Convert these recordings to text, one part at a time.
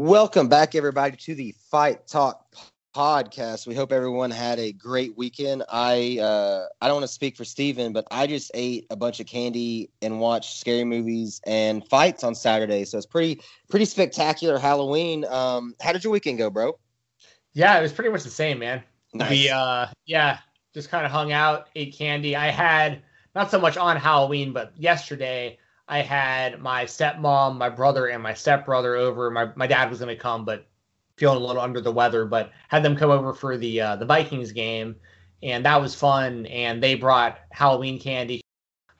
Welcome back, everybody, to the Fight Talk podcast. We hope everyone had a great weekend. I uh, I don't want to speak for Steven, but I just ate a bunch of candy and watched scary movies and fights on Saturday. So it's pretty pretty spectacular Halloween. Um, how did your weekend go, bro? Yeah, it was pretty much the same, man. Nice. We uh, yeah, just kind of hung out, ate candy. I had not so much on Halloween, but yesterday I had my stepmom, my brother, and my stepbrother over. My my dad was going to come, but feeling a little under the weather. But had them come over for the uh, the Vikings game, and that was fun. And they brought Halloween candy.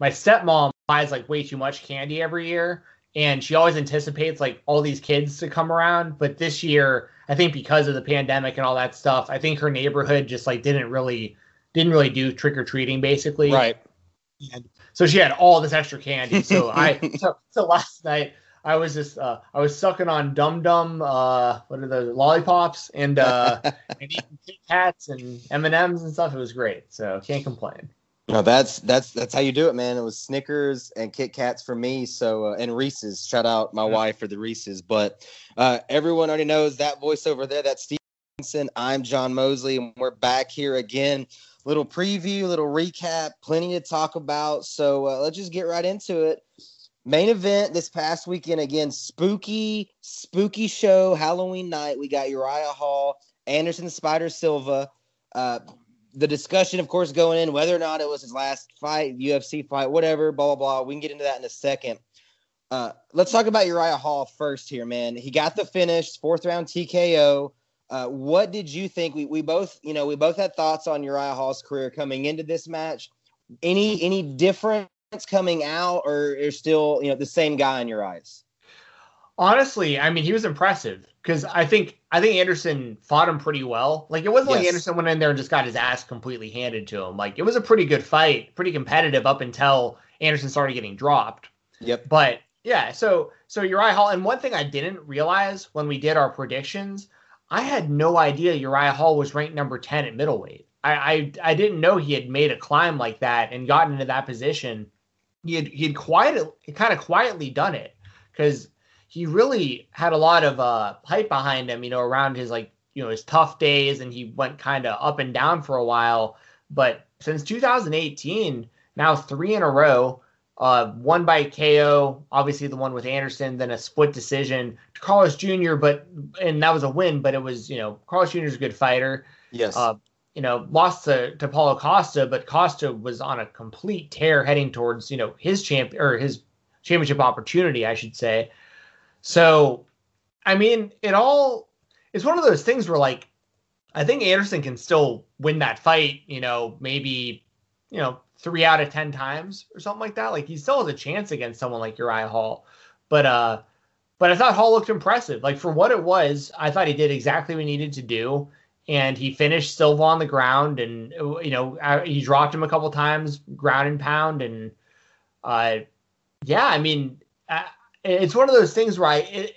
My stepmom buys like way too much candy every year, and she always anticipates like all these kids to come around. But this year, I think because of the pandemic and all that stuff, I think her neighborhood just like didn't really didn't really do trick or treating basically. Right. And so she had all this extra candy. So I so, so last night I was just uh, I was sucking on Dum Dum uh, what are the lollipops and uh, and eating Kit Kats and M and M's and stuff. It was great. So can't complain. No, that's that's that's how you do it, man. It was Snickers and Kit Kats for me. So uh, and Reese's. Shout out my yeah. wife for the Reese's. But uh, everyone already knows that voice over there. That's Stevenson. I'm John Mosley, and we're back here again little preview, little recap, plenty to talk about. So uh, let's just get right into it. Main event this past weekend again, spooky, spooky show, Halloween night. We got Uriah Hall, Anderson Spider Silva. Uh, the discussion, of course, going in whether or not it was his last fight, UFC fight, whatever, blah blah blah. We can get into that in a second. Uh, let's talk about Uriah Hall first here, man. He got the finish, fourth round TKO. Uh, what did you think? We, we both, you know, we both had thoughts on Uriah Hall's career coming into this match. Any any difference coming out, or is still, you know, the same guy in your eyes? Honestly, I mean, he was impressive because I think I think Anderson fought him pretty well. Like it wasn't yes. like Anderson went in there and just got his ass completely handed to him. Like it was a pretty good fight, pretty competitive up until Anderson started getting dropped. Yep. But yeah, so so Uriah Hall, and one thing I didn't realize when we did our predictions I had no idea Uriah Hall was ranked number 10 at middleweight. I, I, I didn't know he had made a climb like that and gotten into that position. He had he had quietly kind of quietly done it because he really had a lot of uh, hype behind him, you know, around his like you know his tough days, and he went kind of up and down for a while. But since 2018, now three in a row, uh, one by KO, obviously the one with Anderson, then a split decision to Carlos Jr. But and that was a win, but it was you know Carlos Jr. is a good fighter. Yes. Uh, you know, lost to, to Paulo Costa, but Costa was on a complete tear heading towards you know his champ or his championship opportunity, I should say. So, I mean, it all it's one of those things where like I think Anderson can still win that fight. You know, maybe you know three out of ten times or something like that. Like he still has a chance against someone like Uriah Hall. But uh but I thought Hall looked impressive. Like for what it was, I thought he did exactly what he needed to do. And he finished Silva on the ground, and you know uh, he dropped him a couple times, ground and pound, and uh, yeah, I mean, uh, it's one of those things where I, it,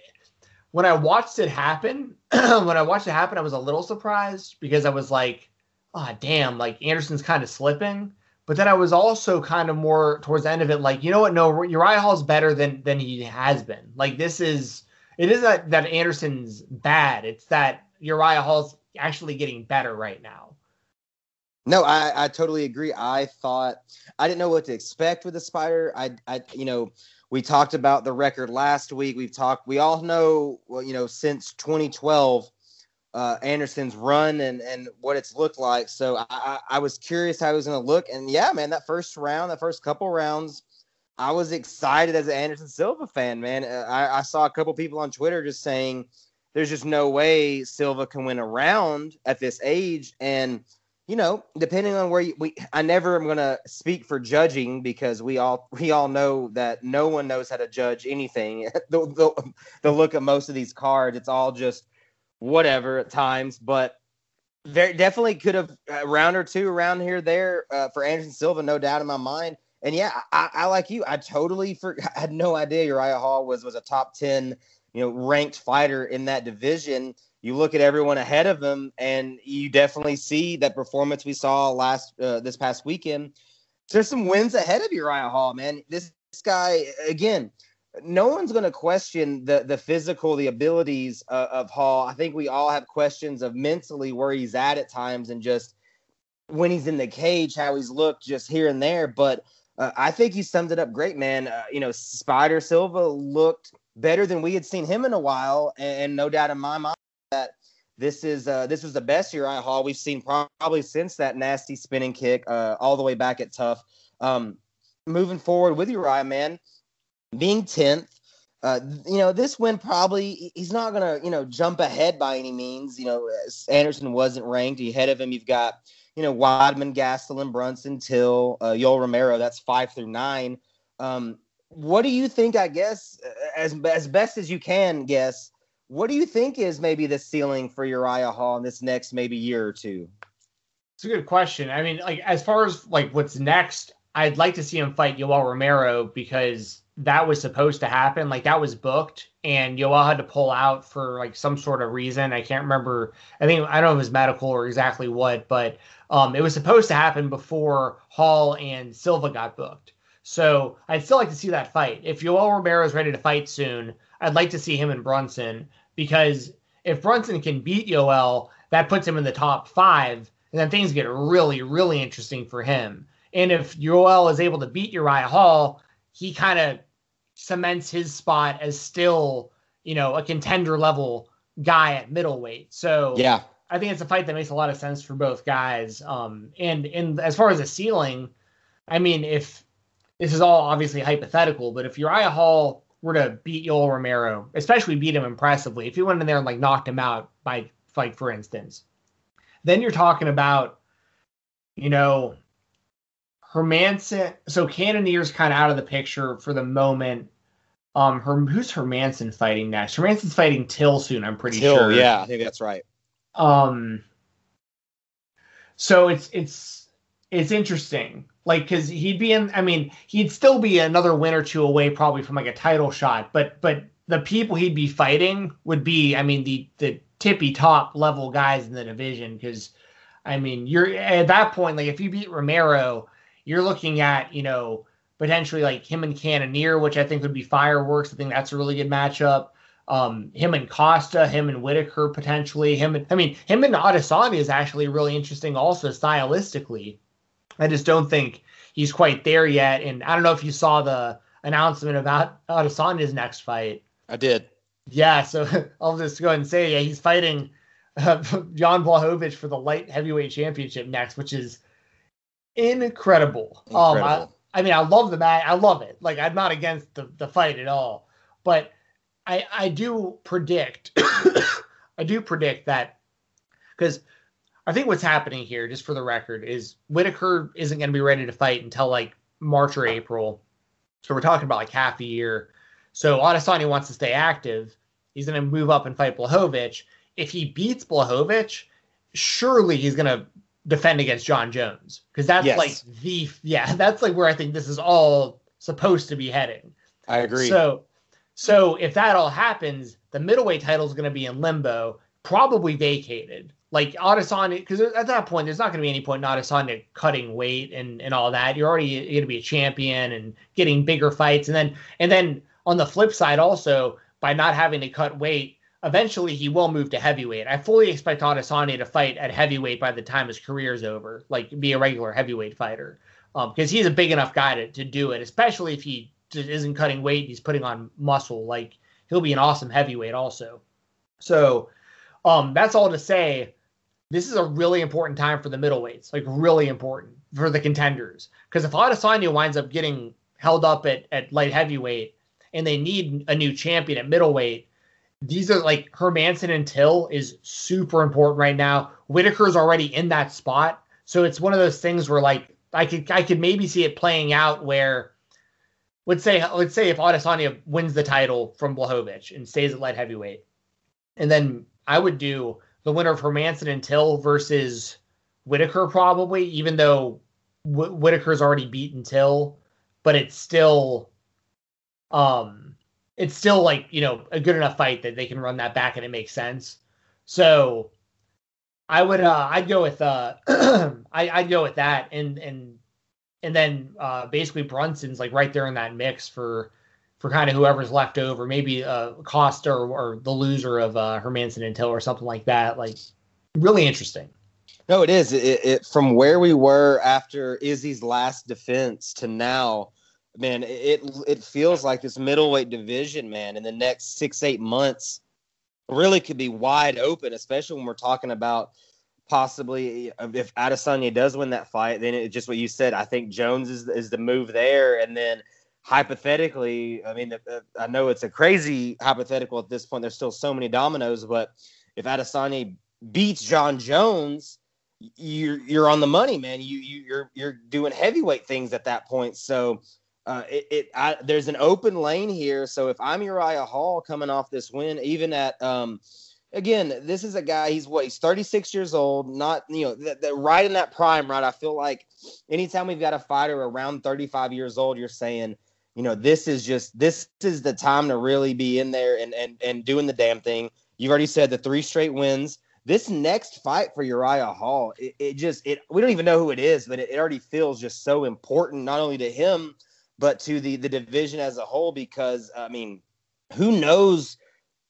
when I watched it happen, when I watched it happen, I was a little surprised because I was like, oh damn, like Anderson's kind of slipping. But then I was also kind of more towards the end of it, like, you know what? No, Uriah Hall's better than than he has been. Like this is it is that that Anderson's bad. It's that Uriah Hall's actually getting better right now. No, I, I totally agree. I thought I didn't know what to expect with the spider. I I you know, we talked about the record last week. We've talked we all know well, you know, since 2012 uh, Anderson's run and and what it's looked like. So I, I, was curious how he was going to look. And yeah, man, that first round, that first couple rounds, I was excited as an Anderson Silva fan. Man, uh, I, I saw a couple people on Twitter just saying there's just no way Silva can win a round at this age. And you know, depending on where you, we, I never am going to speak for judging because we all we all know that no one knows how to judge anything. the, the the look at most of these cards, it's all just whatever at times, but very definitely could have a round or two around here there uh, for Anderson Silva, no doubt in my mind. And yeah, I, I like you. I totally for, I had no idea Uriah Hall was was a top ten, you know, ranked fighter in that division. You look at everyone ahead of him, and you definitely see that performance we saw last uh, this past weekend. There's some wins ahead of Uriah Hall, man. This, this guy again no one's going to question the the physical, the abilities uh, of Hall. I think we all have questions of mentally where he's at at times, and just when he's in the cage, how he's looked just here and there. But uh, I think you summed it up great, man. Uh, you know, Spider Silva looked better than we had seen him in a while, and, and no doubt in my mind that this is uh, this was the best Uriah Hall we've seen probably since that nasty spinning kick uh, all the way back at TUF. Um, moving forward with Uriah, man, being tenth, uh, you know, this win probably he's not gonna you know jump ahead by any means. You know, Anderson wasn't ranked ahead of him. You've got you know Weidman, Gastelum, Brunson, Till, uh, Yoel Romero. That's five through nine. Um, what do you think? I guess as as best as you can guess what do you think is maybe the ceiling for Uriah Hall in this next maybe year or two? It's a good question. I mean, like as far as like what's next, I'd like to see him fight Yoel Romero because that was supposed to happen. Like that was booked, and Yoel had to pull out for like some sort of reason. I can't remember. I think I don't know if it was medical or exactly what, but um, it was supposed to happen before Hall and Silva got booked. So I'd still like to see that fight. If Yoel Romero is ready to fight soon, I'd like to see him and Brunson because if Brunson can beat Yoel, that puts him in the top five, and then things get really, really interesting for him. And if Yoel is able to beat Uriah Hall, he kind of cements his spot as still, you know, a contender level guy at middleweight. So yeah, I think it's a fight that makes a lot of sense for both guys. Um, and and as far as the ceiling, I mean, if this is all obviously hypothetical, but if Uriah Hall were to beat Yoel Romero, especially beat him impressively, if he went in there and like knocked him out by like for instance, then you're talking about, you know, Hermansson. So Cannonier's kind of out of the picture for the moment. Um, her who's Hermansson fighting next? Hermansson's fighting Till soon. I'm pretty Till, sure. Yeah, I think that's right. Um. So it's it's it's interesting like because he'd be in i mean he'd still be another win or two away probably from like a title shot but but the people he'd be fighting would be i mean the the tippy top level guys in the division because i mean you're at that point like if you beat romero you're looking at you know potentially like him and Cannonier, which i think would be fireworks i think that's a really good matchup um, him and Costa, him and Whittaker potentially. Him, and, I mean, him and Adesanya is actually really interesting, also stylistically. I just don't think he's quite there yet. And I don't know if you saw the announcement about Adesanya's next fight. I did. Yeah, so I'll just go ahead and say, yeah, he's fighting uh, Jan Blachowicz for the light heavyweight championship next, which is incredible. incredible. Um, I, I, mean, I love the match. I love it. Like, I'm not against the, the fight at all, but I I do predict, I do predict that because I think what's happening here, just for the record, is Whittaker isn't going to be ready to fight until like March or April. So we're talking about like half a year. So Adesanya wants to stay active. He's going to move up and fight Blachowicz. If he beats Blachowicz, surely he's going to defend against Jon Jones because that's yes. like the yeah that's like where I think this is all supposed to be heading. I agree. So so if that all happens, the middleweight title is going to be in limbo, probably vacated like Adesanya, because at that point, there's not going to be any point in Adesanya cutting weight and, and all that. You're already going to be a champion and getting bigger fights, and then and then on the flip side, also by not having to cut weight, eventually he will move to heavyweight. I fully expect Adesanya to fight at heavyweight by the time his career is over, like be a regular heavyweight fighter, because um, he's a big enough guy to, to do it. Especially if he isn't cutting weight, he's putting on muscle. Like he'll be an awesome heavyweight also. So um, that's all to say this is a really important time for the middleweights, like really important for the contenders. Because if Adesanya winds up getting held up at, at light heavyweight and they need a new champion at middleweight, these are like Hermansson and Till is super important right now. Whittaker's already in that spot. So it's one of those things where like I could I could maybe see it playing out where let's say let's say if Adesanya wins the title from Blachowicz and stays at light heavyweight, and then I would do the winner of Hermansson and Till versus Whittaker, probably, even though Wh- Whittaker's already beaten Till, but it's still, um, it's still like you know a good enough fight that they can run that back and it makes sense. So, I would, uh, I'd go with, uh, I, I'd go with that, and and and then uh, basically Brunson's like right there in that mix for for kind of whoever's left over, maybe uh, Costa or, or the loser of uh, Hermansson and Till or something like that. Like, really interesting. No, it is. It, it, from where we were after Izzy's last defense to now, man, it it feels like this middleweight division, man, in the next six eight months, really could be wide open, especially when we're talking about possibly if Adesanya does win that fight, then it's just what you said. I think Jones is is the move there, and then hypothetically, I mean, uh, I know it's a crazy hypothetical at this point. There's still so many dominoes, but if Adesanya beats Jon Jones, you're you're on the money, man. You you you're you're doing heavyweight things at that point. So uh, it, it I, there's an open lane here. So if I'm Uriah Hall coming off this win, even at um, again, this is a guy. He's what? He's 36 years old. Not you know that, that right in that prime. Right. I feel like anytime we've got a fighter around 35 years old, you're saying, you know, this is just this is the time to really be in there and and and doing the damn thing. You've already said the three straight wins this next fight for Uriah Hall, it, it, just it we don't even know who it is, but it, it, already feels just so important, not only to him, but to the the division as a whole. Because I mean, who knows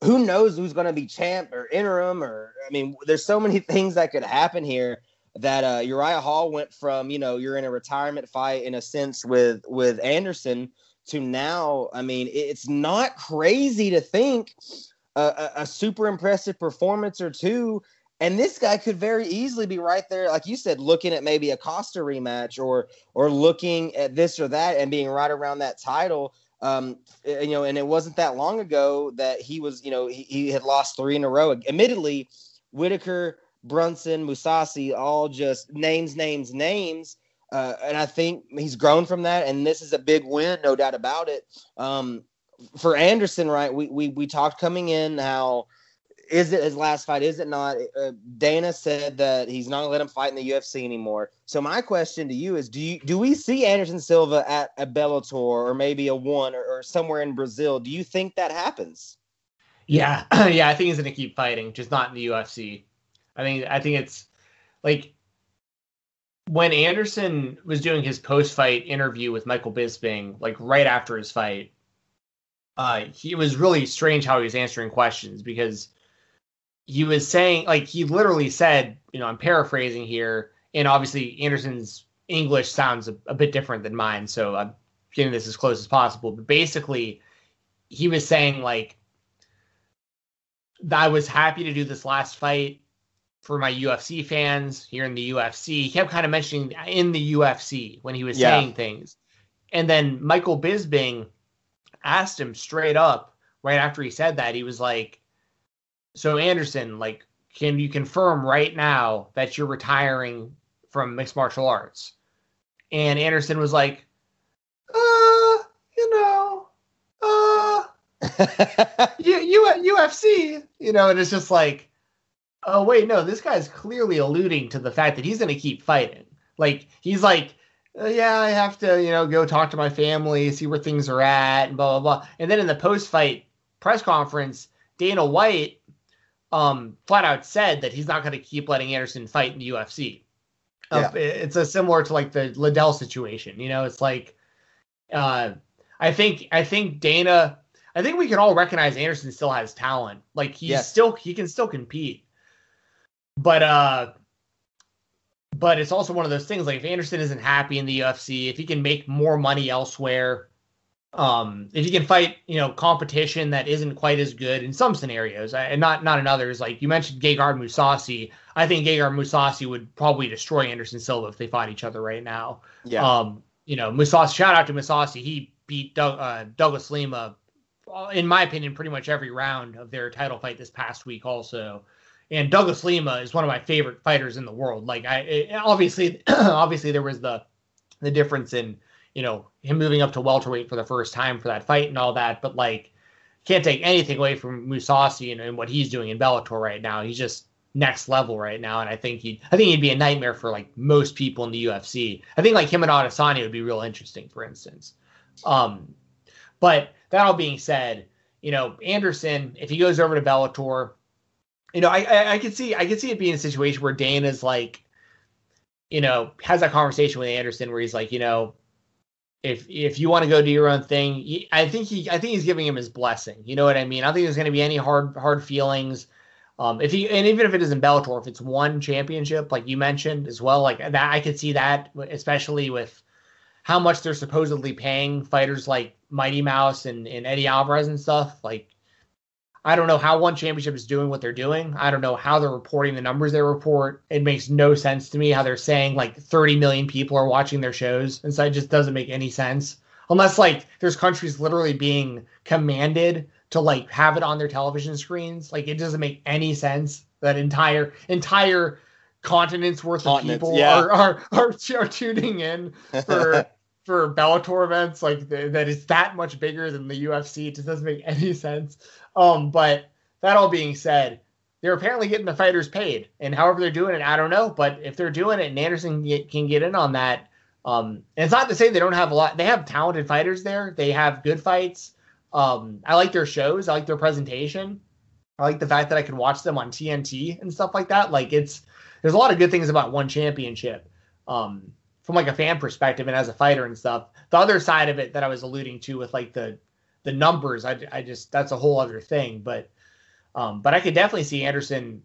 who knows who's gonna be champ or interim or I mean, there's so many things that could happen here that uh, Uriah Hall went from, you know, you're in a retirement fight in a sense with with Anderson to now, I mean, it's not crazy to think a, a, super impressive performance or two. And this guy could very easily be right there, like you said, looking at maybe a Costa rematch or or looking at this or that and being right around that title. Um, you know, and it wasn't that long ago that he was, you know, he, he had lost three in a row. Admittedly, Whittaker, Brunson, Mousasi, all just names, names, names. Uh, and I think he's grown from that, and this is a big win, no doubt about it. Um, for Anderson, right? We we we talked coming in how is it his last fight? Is it not? Uh, Dana said that he's not gonna let him fight in the UFC anymore. So my question to you is: Do you do we see Anderson Silva at a Bellator or maybe a one or, or somewhere in Brazil? Do you think that happens? Yeah, yeah, I think he's gonna keep fighting, just not in the UFC. I think I think it's like when Anderson was doing his post fight interview with Michael Bisping, like right after his fight, uh, he was really strange how he was answering questions because he was saying like he literally said, you know, I'm paraphrasing here, and obviously Anderson's English sounds a, a bit different than mine, so I'm getting this as close as possible. But basically, he was saying like I was happy to do this last fight for my UFC fans here in the UFC. He kept kind of mentioning in the UFC when he was yeah. saying things. And then Michael Bisping asked him straight up right after he said that. He was like, "So Anderson, like, can you confirm right now that you're retiring from mixed martial arts?" And Anderson was like, "Uh, you know, uh, you, you UFC, you know." And it's just like, oh wait, no, this guy's clearly alluding to the fact that he's going to keep fighting. Like he's like uh, yeah, I have to, you know, go talk to my family, see where things are at, and blah blah blah. And then in the post-fight press conference, Dana White um, flat out said that he's not going to keep letting Anderson fight in the UFC. Uh, it's a similar to like the Liddell situation. You know, it's like uh, I think I think Dana. I think we can all recognize Anderson still has talent. Like he's yes. still he can still compete. But uh but it's also one of those things like if Anderson isn't happy in the UFC, if he can make more money elsewhere, um, if you can fight, you know, competition that isn't quite as good in some scenarios, and not not in others. Like you mentioned, Gegard Mousasi. I think Gegard Mousasi would probably destroy Anderson Silva if they fought each other right now. Yeah. Um, you know, Mousasi. Shout out to Mousasi. He beat Doug, uh, Douglas Lima, uh, in my opinion, pretty much every round of their title fight this past week. Also, and Douglas Lima is one of my favorite fighters in the world. Like I it, obviously obviously there was the the difference in you know him moving up to welterweight for the first time for that fight and all that, but like can't take anything away from Mousasi and, and what he's doing in Bellator right now. He's just next level right now, and I think he I think he'd be a nightmare for like most people in the UFC. I think like him and Adesanya would be real interesting, for instance. Um, but that all being said, you know Anderson, if he goes over to Bellator, you know, I, I, I could see I could see it being a situation where Dana's like, you know, has that conversation with Anderson where he's like, you know, if if you want to go do your own thing, I think he I think he's giving him his blessing. You know what I mean? I don't think there's going to be any hard hard feelings. Um, if he and even if it isn't Bellator, if it's one championship like you mentioned as well, like that, I could see that, especially with how much they're supposedly paying fighters like Mighty Mouse and, and Eddie Alvarez and stuff. Like, I don't know how one championship is doing what they're doing. I don't know how they're reporting the numbers they report. It makes no sense to me how they're saying like 30 million people are watching their shows. And so it just doesn't make any sense. Unless like there's countries literally being commanded to like have it on their television screens. Like it doesn't make any sense that entire entire continents worth continents, of people yeah. are, are, are are tuning in for for Bellator events like the, that is that much bigger than the UFC. It just doesn't make any sense. Um, but that all being said, they're apparently getting the fighters paid, and however they're doing it, I don't know. But if they're doing it, and Anderson get, can get in on that, um, it's not to say they don't have a lot. They have talented fighters there. They have good fights. Um, I like their shows. I like their presentation. I like the fact that I can watch them on TNT and stuff like that. Like it's there's a lot of good things about one championship. Um, from like a fan perspective and as a fighter and stuff. The other side of it that I was alluding to with like the the numbers, I, I just that's a whole other thing. But um, but I could definitely see Anderson.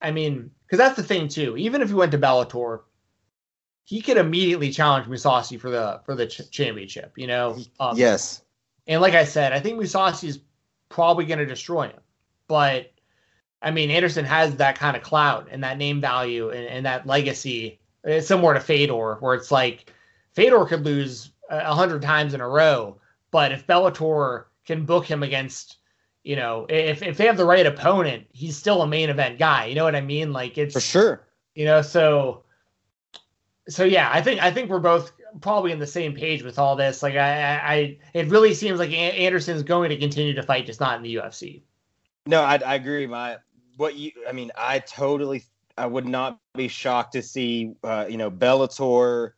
I mean, because that's the thing too. Even if he went to Bellator, he could immediately challenge Mousasi for the for the ch- championship. You know. Um, yes. And like I said, I think Mousasi is probably going to destroy him. But I mean, Anderson has that kind of clout and that name value and, and that legacy it's similar to Fedor, where it's like Fedor could lose a hundred times in a row, but if Bellator can book him against, you know, if if they have the right opponent, he's still a main event guy. You know what I mean? Like it's for sure. You know, so so yeah, I think I think we're both probably in the same page with all this. Like I, I it really seems like Anderson's going to continue to fight, just not in the UFC. No, I, I agree. My what you, I mean, I totally I would not be shocked to see, uh, you know, Bellator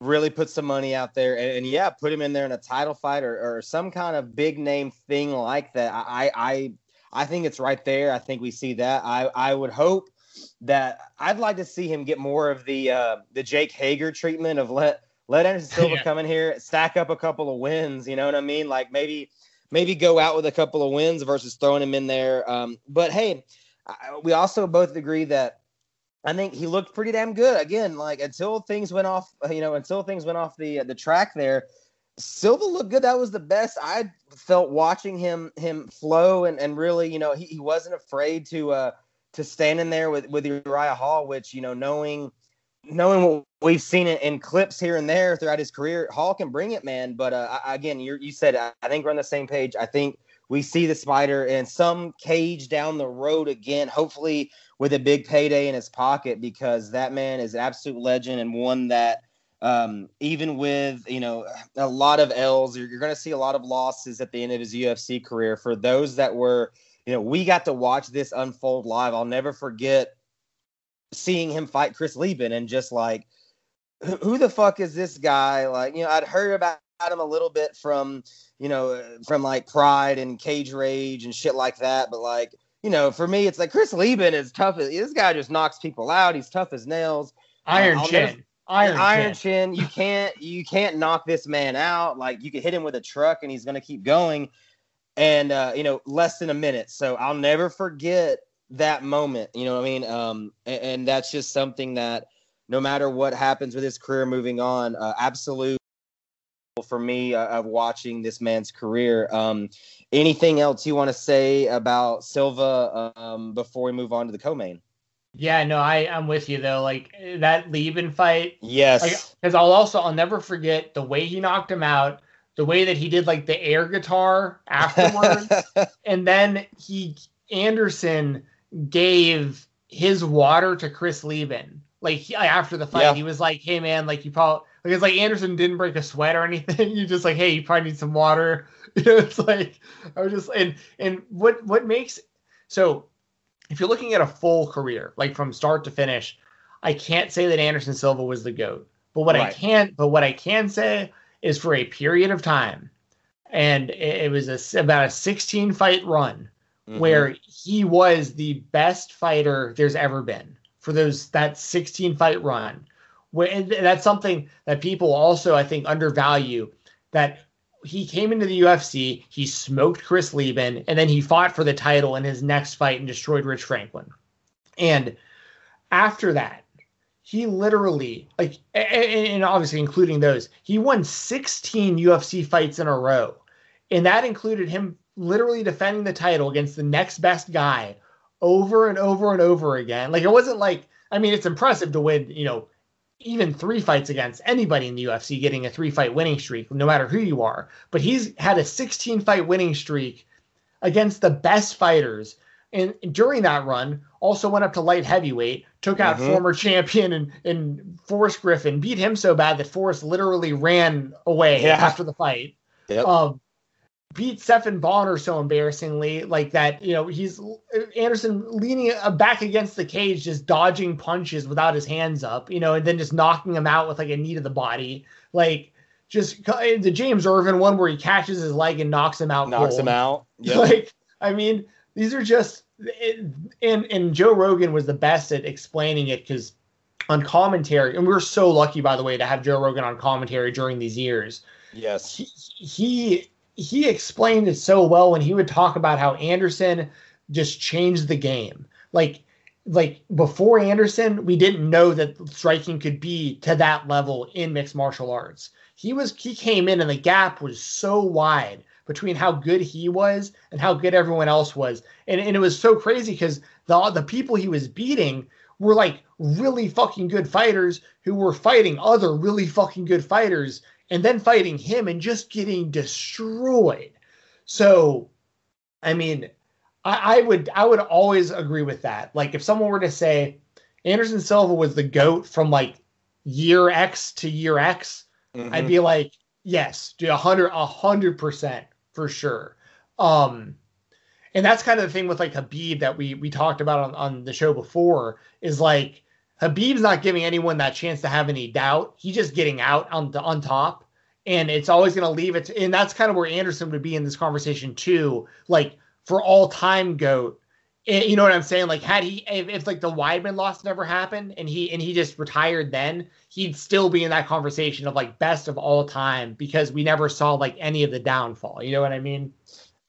really put some money out there and, and, yeah, put him in there in a title fight or, or some kind of big name thing like that. I, I, I think it's right there. I think we see that. I, I would hope that I'd like to see him get more of the, uh, the Jake Hager treatment of let, let Anderson Silva yeah. come in here, stack up a couple of wins. You know what I mean? Like maybe, maybe go out with a couple of wins versus throwing him in there. Um, but hey, I, we also both agree that I think he looked pretty damn good. Again, like until things went off, uh, you know, until things went off the uh, the track there, Silva looked good. That was the best I felt watching him him flow and and really, you know, he, he wasn't afraid to uh to stand in there with with Uriah Hall, which you know, knowing knowing what we've seen in, in clips here and there throughout his career, Hall can bring it, man. But uh, again, you you said I, I think we're on the same page. I think we see the spider in some cage down the road again. Hopefully with a big payday in his pocket because that man is an absolute legend and one that um, even with you know a lot of L's, you're, you're going to see a lot of losses at the end of his UFC career. For those that were, you know, we got to watch this unfold live. I'll never forget seeing him fight Chris Leben and just like, who the fuck is this guy? Like, you know, I'd heard about him a little bit from, you know, from like Pride and Cage Rage and shit like that, but like you know, for me, it's like Chris Leben is tough. As, this guy just knocks people out. He's tough as nails. Iron uh, chin. Never, iron, iron chin. chin. You can't you can't knock this man out. Like you could hit him with a truck and he's gonna keep going. And uh, you know, less than a minute. So I'll never forget that moment. You know what I mean? Um, and, and that's just something that no matter what happens with his career moving on, uh, absolute for me uh, of watching this man's career. Um, anything else you want to say about Silva um, before we move on to the co-main? Yeah, no, I I'm with you though. Like that Leben fight. Yes. Because I'll also I'll never forget the way he knocked him out, the way that he did like the air guitar afterwards, and then he Anderson gave his water to Chris Leben. Like he, after the fight, yeah. he was like, "Hey man, like you probably like it's like Anderson didn't break a sweat or anything. You just like, hey, you probably need some water. You know, it's like I was just and and what what makes so if you're looking at a full career, like from start to finish, I can't say that Anderson Silva was the GOAT. But what right. I can but what I can say is for a period of time, and it, was a, about a 16 fight run mm-hmm. where he was the best fighter there's ever been for those that 16 fight run And that's something that people also, I think, undervalue. That he came into the UFC, he smoked Chris Leben, and then he fought for the title in his next fight and destroyed Rich Franklin. And after that, he literally like and obviously including those, he won 16 UFC fights in a row. And that included him literally defending the title against the next best guy over and over and over again. Like it wasn't like I mean, it's impressive to win, you know, even three fights against anybody in the UFC, getting a three fight winning streak, no matter who you are. But he's had a 16 fight winning streak against the best fighters. And during that run, also went up to light heavyweight, took out mm-hmm. former champion and, and Forrest Griffin, beat him so bad that Forrest literally ran away yeah. after the fight. Yep. Um, beat Stephan Bonnar so embarrassingly, like that. You know, he's Anderson leaning back against the cage, just dodging punches without his hands up. You know, and then just knocking him out with like a knee to the body, like just the James Irvin one where he catches his leg and knocks him out. Knocks cold. him out. Yep. Like, I mean, these are just and and Joe Rogan was the best at explaining it because on commentary, and we are so lucky, by the way, to have Joe Rogan on commentary during these years. Yes, he, he he explained it so well when he would talk about how Anderson just changed the game. Like like before Anderson, we didn't know that striking could be to that level in mixed martial arts. He was he came in and the gap was so wide between how good he was and how good everyone else was. And, and it was so crazy because the the people he was beating were like really fucking good fighters who were fighting other really fucking good fighters and then fighting him and just getting destroyed. So, I mean, I, I, would I would always agree with that. Like if someone were to say Anderson Silva was the goat from like year X to year X, mm-hmm. I'd be like, yes, do a hundred a hundred percent for sure. Um, and that's kind of the thing with like Khabib that we we talked about on, on the show before is like Khabib's not giving anyone that chance to have any doubt. He's just getting out on the on top. And it's always going to leave it. To, and that's kind of where Anderson would be in this conversation too. Like for all time goat, you know what I'm saying? Like had he, if, if, like the Weidman loss never happened and he and he just retired, then he'd still be in that conversation of like best of all time because we never saw like any of the downfall. You know what I mean?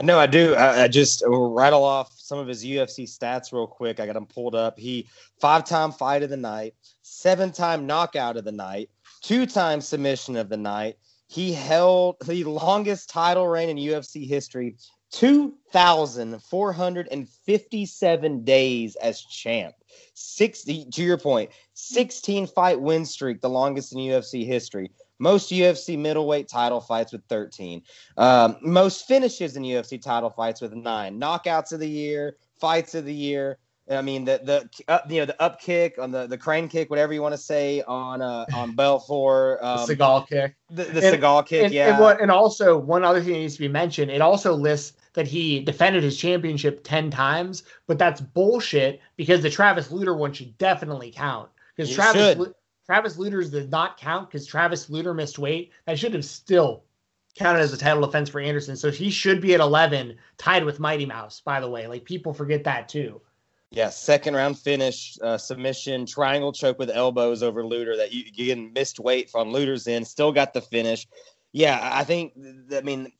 No, I do. I, I, just uh, rattle off some of his UFC stats real quick. I got them pulled up. He five time fight of the night, seven time knockout of the night, two time submission of the night. He held the longest title reign in UFC history, 2,457 days as champ. 60, to your point, 16 fight win streak, the longest in UFC history. Most UFC middleweight title fights with 13. Um, most finishes in UFC title fights with nine. Knockouts of the year, fights of the year. I mean the the uh, you know the up kick on the the crane kick, whatever you want to say on uh on Belfort, um, the Seagal kick, the, the and, Seagal kick, and, yeah. And, what, and also one other thing that needs to be mentioned, it also lists that he defended his championship ten times, but that's bullshit because the Travis Lutter one should definitely count because Travis should. Travis Lutter's did not count because Travis Lutter missed weight. That should have still counted as a title defense for Anderson. So he should be at 11, tied with Mighty Mouse, by the way. Like people forget that too. Yeah, second round finish, uh, submission, triangle choke with elbows over Lutter that you, you missed weight from Lutter's in, still got the finish. Yeah, I think, I mean,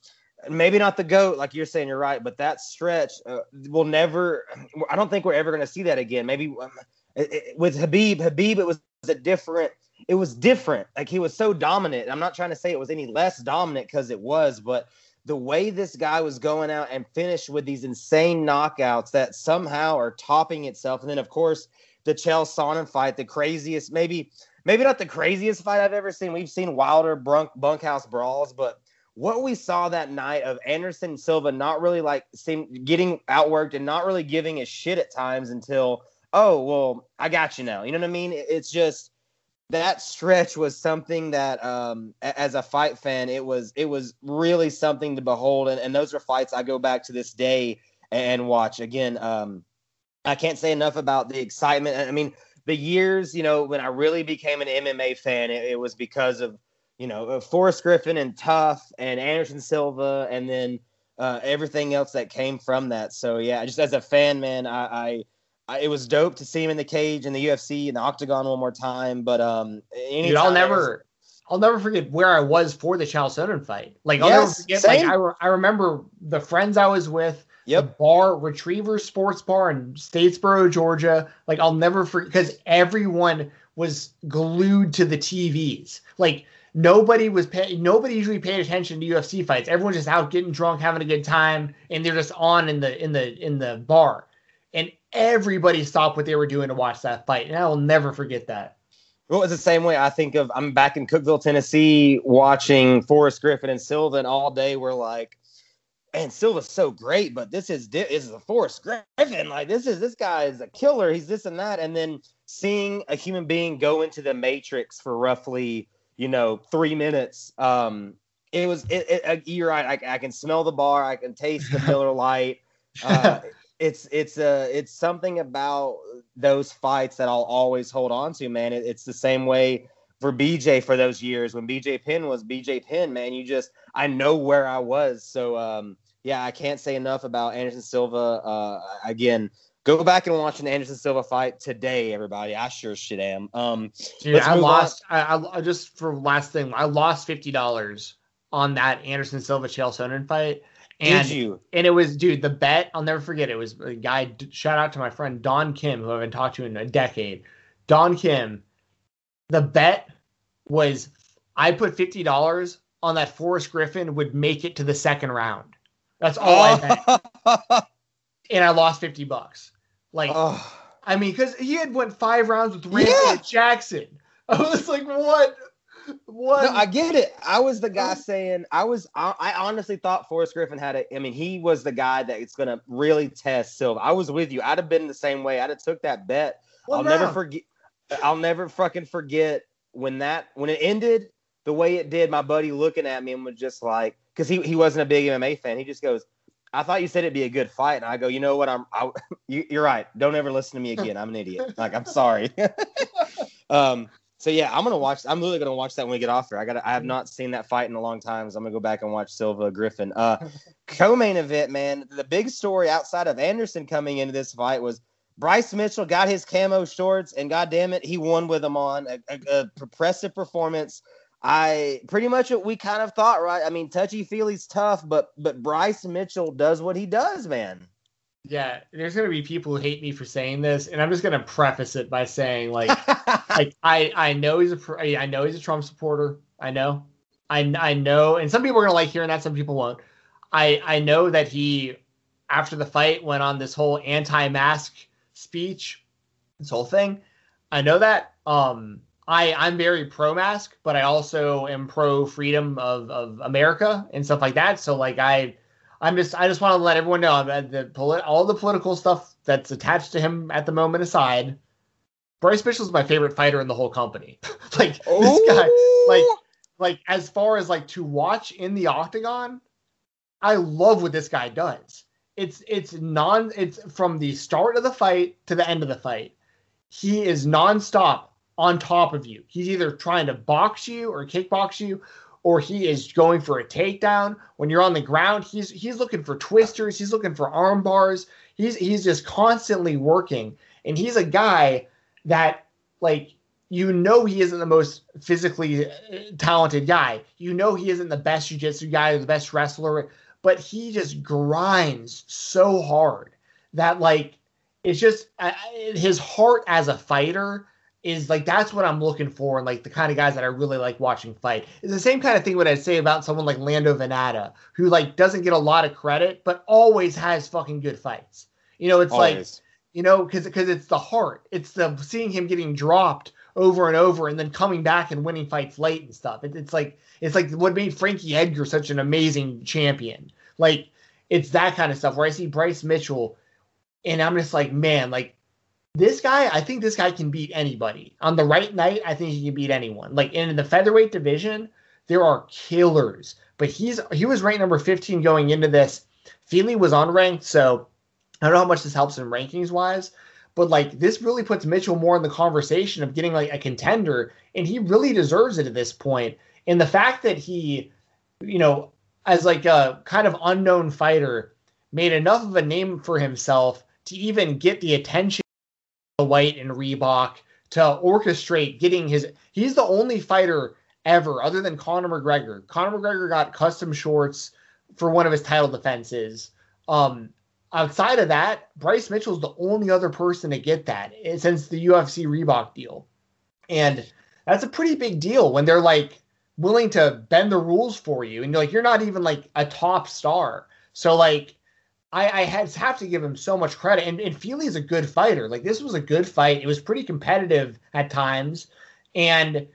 maybe not the GOAT, like you're saying, you're right, but that stretch uh, will never, I don't think we're ever going to see that again. Maybe um, it, it, with khabib khabib it was a different it was different. Like he was so dominant. I'm not trying to say it was any less dominant because it was, but the way this guy was going out and finished with these insane knockouts that somehow are topping itself. And then of course the Chael Sonnen fight, the craziest, maybe maybe not the craziest fight I've ever seen. We've seen wilder bunkhouse brawls, but what we saw that night of Anderson Silva not really like seem getting outworked and not really giving a shit at times until oh well I got you now. You know what I mean? It's just that stretch was something that um, as a fight fan it was it was really something to behold and, and those are fights i go back to this day and watch again um, i can't say enough about the excitement i mean the years you know when i really became an mma fan it, it was because of you know forrest griffin and TUF and anderson silva and then uh, everything else that came from that so yeah just as a fan man i, I I, it was dope to see him in the cage in the UFC in the octagon one more time. But um, Dude, I'll never. I'll never forget where I was for the Chael Sonnen fight. Like I'll yes, never forget. Same. Like I, re- I remember the friends I was with. Yep. The bar, Retriever Sports Bar in Statesboro, Georgia. Like I'll never forget because everyone was glued to the TVs. Like nobody was paying nobody usually paid attention to UFC fights. Everyone's just out getting drunk, having a good time, and they're just on in the in the in the bar. And everybody stopped what they were doing to watch that fight. And I will never forget that. Well, it's the same way I think of I'm back in Cookeville, Tennessee, watching Forrest Griffin and Sylvan all day we're like, man, Silva's so great, but this is this is a Forrest Griffin. Like this is this guy is a killer. He's this and that. And then seeing a human being go into the matrix for roughly you know, three minutes. Um, it was, it, it, you're right. I, I, can smell the bar. I can taste the Miller Lite. Uh, it's, it's, uh, it's something about those fights that I'll always hold on to, man. It, it's the same way for BJ for those years when BJ Penn was BJ Penn, man. You just, I know where I was. So, um, yeah, I can't say enough about Anderson Silva. Uh, again, Go back and watch an Anderson Silva fight today, everybody. I sure shit am. Um, Dude, I lost. I, I, just for last thing, I lost fifty dollars on that Anderson Silva Chael Sonnen fight. And, Did you? And it was, dude, the bet. I'll never forget. It was a guy. Shout out to my friend Don Kim, who I haven't talked to in a decade. Don Kim. The bet was I put fifty dollars on that Forrest Griffin would make it to the second round. That's all I bet. and I lost 50 bucks. Like, oh. I mean, because he had went five rounds with Randy yeah. Jackson. I was like, what? What? No, I get it. I was the guy saying I was. I, I, honestly thought Forrest Griffin had a. I mean, he was the guy that it's gonna really test Silva. I was with you. I'd have been the same way. I'd have took that bet. I'll never forget. I'll never fucking forget when that when it ended the way it did. My buddy looking at me and was just like, because he he wasn't a big MMA fan. He just goes, I thought you said it'd be a good fight, and I go, you know what? I'm, I, you, are right. Don't ever listen to me again. I'm an idiot. Like, I'm sorry. um, so yeah, I'm gonna watch. I'm literally gonna watch that when we get off here. I got. I have not seen that fight in a long time, so I'm gonna go back and watch Silva Griffin. Uh, co-main event, man. The big story outside of Anderson coming into this fight was Bryce Mitchell got his camo shorts, and God damn it, he won with them on. A, a, a impressive performance. I pretty much what we kind of thought, right? I mean, Touchy Fili's tough, but but Bryce Mitchell does what he does, man. Yeah, there's gonna be people who hate me for saying this, and I'm just gonna preface it by saying, like, like I I know he's a I know he's a Trump supporter. I know, I I know, and some people are gonna like hearing that, some people won't. I I know that he after the fight went on this whole anti-mask speech, this whole thing. I know that. Um, I I'm very pro mask, but I also am pro freedom of, of America and stuff like that. So like I I'm just I just want to let everyone know that the polit- all the political stuff that's attached to him at the moment aside, Bryce Mitchell is my favorite fighter in the whole company. like Ooh. this guy, oh! like like as far as like to watch in the octagon, I love what this guy does. It's it's non it's from the start of the fight to the end of the fight. He is nonstop on top of you. He's either trying to box you or kickbox you, or he is going for a takedown. When you're on the ground, he's he's looking for twisters, he's looking for arm bars. He's he's just constantly working. And he's a guy that like you know he isn't the most physically uh, talented guy. You know he isn't the best jiu-jitsu guy or the best wrestler, but he just grinds so hard that like it's just uh, his heart as a fighter is like that's what I'm looking for and like the kind of guys that I really like watching fight. It's the same kind of thing what I'd say about someone like Lando Vannata, who like doesn't get a lot of credit, but always has fucking good fights. You know, it's always. like you know, because because it's the heart. It's the seeing him getting dropped over and over and then coming back and winning fights late and stuff. It, it's like it's like what made Frankie Edgar such an amazing champion. Like it's that kind of stuff where I see Bryce Mitchell and I'm just like, man, like this guy, I think this guy can beat anybody. On the right night, I think he can beat anyone. Like in the featherweight division, there are killers. But he's he was ranked number 15 going into this. Fili was unranked, so I don't know how much this helps in rankings wise. But like this really puts Mitchell more in the conversation of getting like a contender, and he really deserves it at this point. And the fact that he, you know, as like a kind of unknown fighter, made enough of a name for himself to even get the attention White and Reebok to orchestrate getting his. He's the only fighter ever, other than Conor McGregor. Conor McGregor got custom shorts for one of his title defenses. Um, outside of that, Bryce Mitchell's the only other person to get that since the UFC Reebok deal. And that's a pretty big deal when they're like willing to bend the rules for you. And you're like, you're not even like a top star. So like I, I have to give him so much credit. And, and Fili's a good fighter. Like this was a good fight. It was pretty competitive at times. And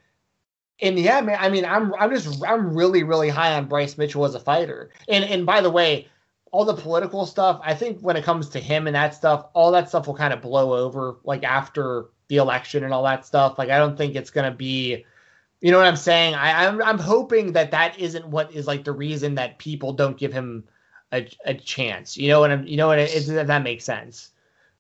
and yeah, man, I mean, I'm I'm just I'm really, really high on Bryce Mitchell as a fighter. And and by the way, all the political stuff, I think when it comes to him and that stuff, all that stuff will kind of blow over like after the election and all that stuff. Like I don't think it's gonna be you know what I'm saying? I, I'm I'm hoping that that isn't what is like the reason that people don't give him a, a chance. You know what I'm? You know what? It, if that makes sense.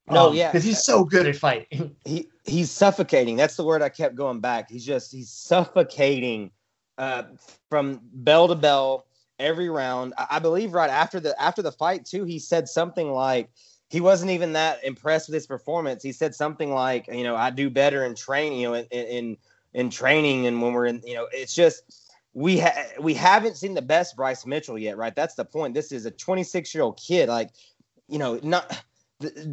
No, um, yeah, because he's so good at fighting. He he's suffocating. That's the word I kept going back. He's just he's suffocating uh, from bell to bell every round. I, I believe right after the after the fight too, he said something like he wasn't even that impressed with his performance. He said something like, you know, I do better in training, you know, in in, in training and when we're in, you know, it's just we ha- we haven't seen the best Bryce Mitchell yet, right? That's the point. This is a 26 year old kid, like, you know, not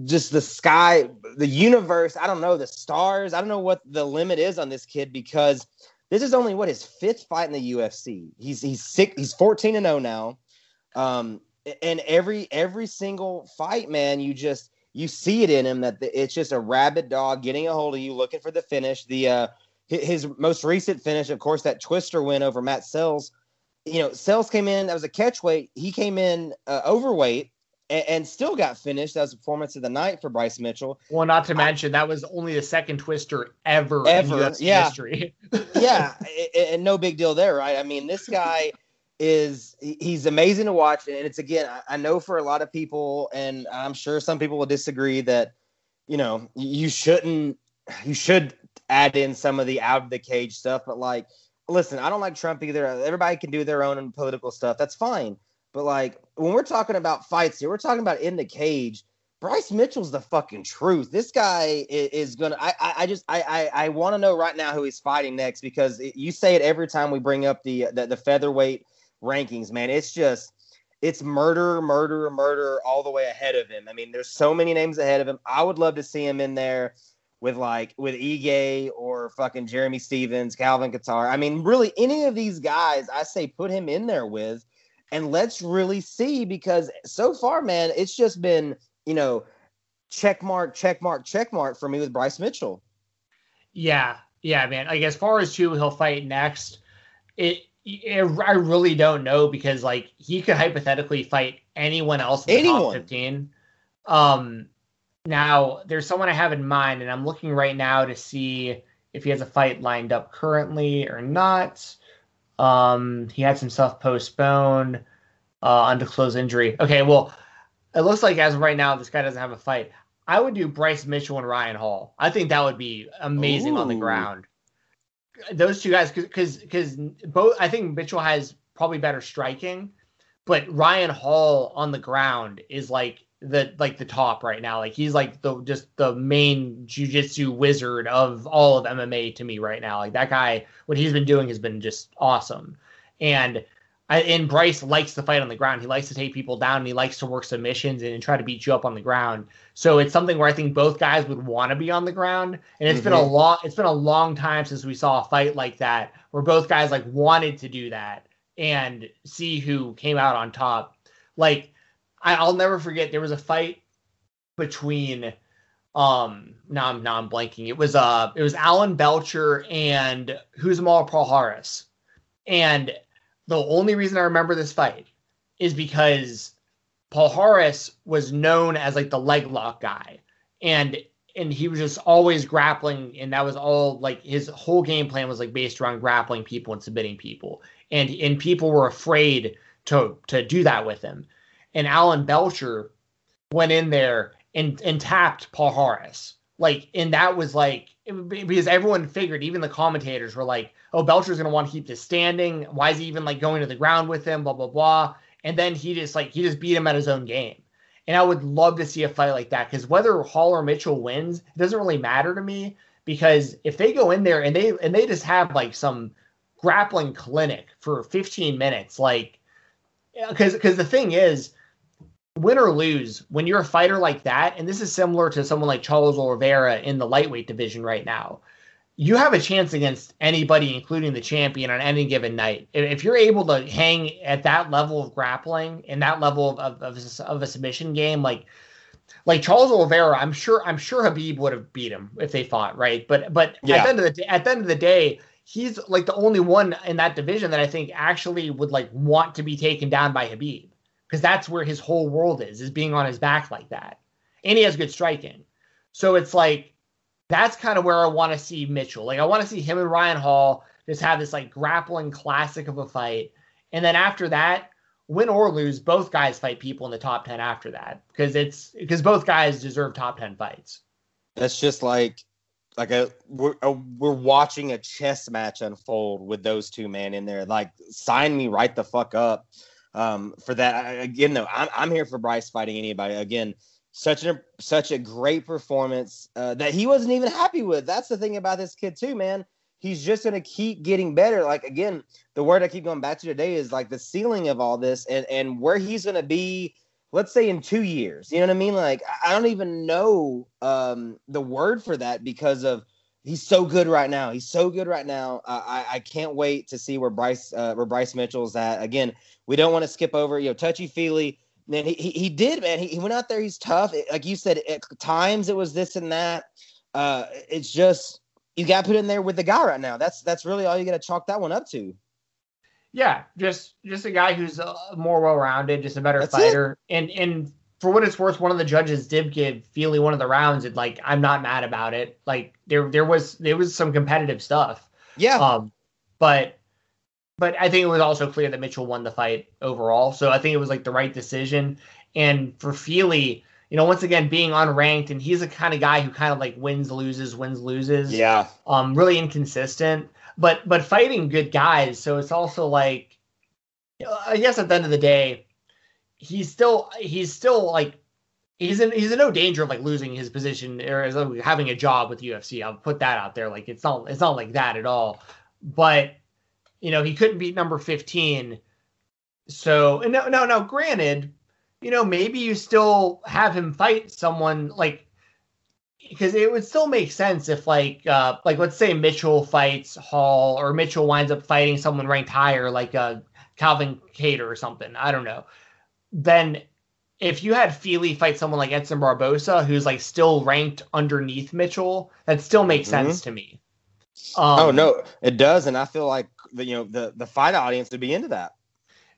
just the sky, the universe. I don't know the stars. I don't know what the limit is on this kid because this is only what his fifth fight in the UFC. He's he's sick. He's 14 and 0 now. Um, and every every single fight, man, you just you see it in him that the, it's just a rabid dog getting a hold of you, looking for the finish. The uh, his most recent finish, of course, that Twister win over Matt Sayles. You know, Sayles came in. That was a catch weight. He came in uh, overweight and, and, still got finished. That was performance of the night for Bryce Mitchell. Well, not to mention that was only the second twister ever, ever in yeah. history. yeah, and no big deal there, right? I mean, this guy is he's amazing to watch, and it's again, I know for a lot of people, and I'm sure some people will disagree that you know you shouldn't you should add in some of the out of the cage stuff, but like. Listen, I don't like Trump either. Everybody can do their own political stuff. That's fine. But like when we're talking about fights here, we're talking about in the cage. Bryce Mitchell's the fucking truth. This guy is, gonna. I, I, I just I I, I want to know right now who he's fighting next because it, you say it every time we bring up the, the the featherweight rankings. Man, it's just it's murder, murder, murder all the way ahead of him. I mean, there's so many names ahead of him. I would love to see him in there with like with Ige or fucking Jeremy Stephens, Calvin Kattar. I mean, really any of these guys, I say put him in there with and let's really see because so far, man, it's just been you know check mark, check mark, check mark for me with Bryce Mitchell. Yeah, yeah, man. Like as far as who he'll fight next, it, it I really don't know because like he could hypothetically fight anyone else in the anyone. top fifteen. Um, now there's someone I have in mind, and I'm looking right now to see if he has a fight lined up currently or not. Um, he had some stuff postponed uh, undisclosed injury. Okay, well, it looks like as of right now, this guy doesn't have a fight. I would do Bryce Mitchell and Ryan Hall. I think that would be amazing Ooh. on the ground. Those two guys, because because both, I think Mitchell has probably better striking, but Ryan Hall on the ground is like the like the top right now. Like he's like the just the main jujitsu wizard of all of MMA to me right now. Like that guy, what he's been doing has been just awesome. And I, and Bryce likes to fight on the ground. He likes to take people down and he likes to work submissions and, and try to beat you up on the ground. So it's something where I think both guys would want to be on the ground. And it's mm-hmm. been a mm-hmm. long it's been a long time since we saw a fight like that where both guys like wanted to do that and see who came out on top. Like I'll never forget there was a fight between um now I'm now I'm blanking. It was uh it was Alan Belcher and Rousimar Palhares. And the only reason I remember this fight is because Palhares was known as like the leg lock guy. And and he was just always grappling and that was all like his whole game plan was like based around grappling people and submitting people. And and people were afraid to to do that with him and Alan Belcher went in there and and tapped Palhares. Like, and that was like because everyone figured, even the commentators were like, "Oh, Belcher's gonna want to keep this standing. Why is he even like going to the ground with him?" Blah blah blah. And then he just like he just beat him at his own game. And I would love to see a fight like that because whether Hall or Mitchell wins, it doesn't really matter to me because if they go in there and they and they just have like some grappling clinic for 15 minutes, like because because the thing is, win or lose, when you're a fighter like that, and this is similar to someone like Charles Oliveira in the lightweight division right now, you have a chance against anybody, including the champion, on any given night. If you're able to hang at that level of grappling and that level of, of, of a submission game, like like Charles Oliveira, I'm sure I'm sure Khabib would have beat him if they fought, right? But but yeah. at the end of the day, at the end of the day, he's like the only one in that division that I think actually would like want to be taken down by Khabib because that's where his whole world is is being on his back like that, and he has good striking. So it's like that's kind of where I want to see Mitchell. Like I want to see him and Ryan Hall just have this like grappling classic of a fight, and then after that, win or lose, both guys fight people in the top ten after that because it's because both guys deserve top ten fights. That's just like like a we're, a we're watching a chess match unfold with those two men in there. Like sign me right the fuck up um, for that. Again, though, I'm I'm here for Bryce fighting anybody. Again, such a such a great performance uh, that he wasn't even happy with. That's the thing about this kid too, man. He's just gonna keep getting better. Like again, the word I keep going back to today is like the ceiling of all this, and and where he's gonna be. Let's say in two years, you know what I mean? Like I don't even know um, the word for that because of he's so good right now. He's so good right now. Uh, I I can't wait to see where Bryce uh, where Bryce Mitchell's at. Again, we don't want to skip over you know Touchy Fili. Man, he, he, he did man. He, he went out there. He's tough. It, like you said, at times it was this and that. Uh, it's just you got to put in there with the guy right now. That's that's really all you got to chalk that one up to. Yeah, just just a guy who's uh, more well rounded, just a better that's fighter, it. and and for what it's worth, one of the judges did give Fili one of the rounds, and like I'm not mad about it. Like there there was there was some competitive stuff. Yeah. Um, but but I think it was also clear that Mitchell won the fight overall. So I think it was like the right decision. And for Fili, you know, once again being unranked, and he's the kind of guy who kind of like wins, loses, wins, loses. Yeah. Um, really inconsistent, but but fighting good guys. So it's also like, I guess at the end of the day he's still he's still like he's in he's in no danger of like losing his position or having a job with UFC. I'll put that out there. Like it's not it's not like that at all. But you know he couldn't beat number fifteen. So no no no. Granted, you know maybe you still have him fight someone like because it would still make sense if like uh like let's say Mitchell fights Hall or Mitchell winds up fighting someone ranked higher like uh Calvin Kattar or something. I don't know then if you had Fili fight someone like Edson Barbosa, who's like still ranked underneath Mitchell, that still makes mm-hmm. sense to me. Um, oh no, it does, and I feel like the you know the the fight audience would be into that.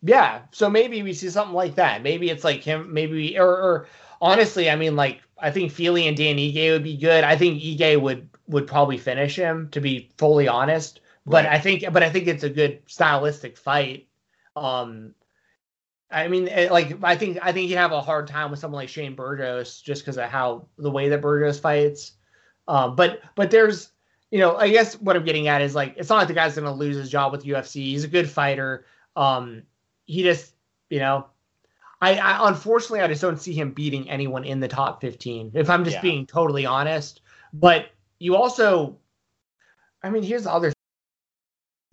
Yeah, so maybe we see something like that. Maybe it's like him. Maybe or, or honestly, I mean, like I think Fili and Dan Ige would be good. I think Ige would would probably finish him, to be fully honest. But right. I think, but I think it's a good stylistic fight. Um, I mean, like I think I think you have a hard time with someone like Shane Burgos just because of how the way that Burgos fights. Um, but but there's you know I guess what I'm getting at is like it's not like the guy's gonna lose his job with UFC. He's a good fighter. Um, he just you know I, I, unfortunately I just don't see him beating anyone in the top 15 if I'm just yeah. being totally honest. But you also, I mean, here's the other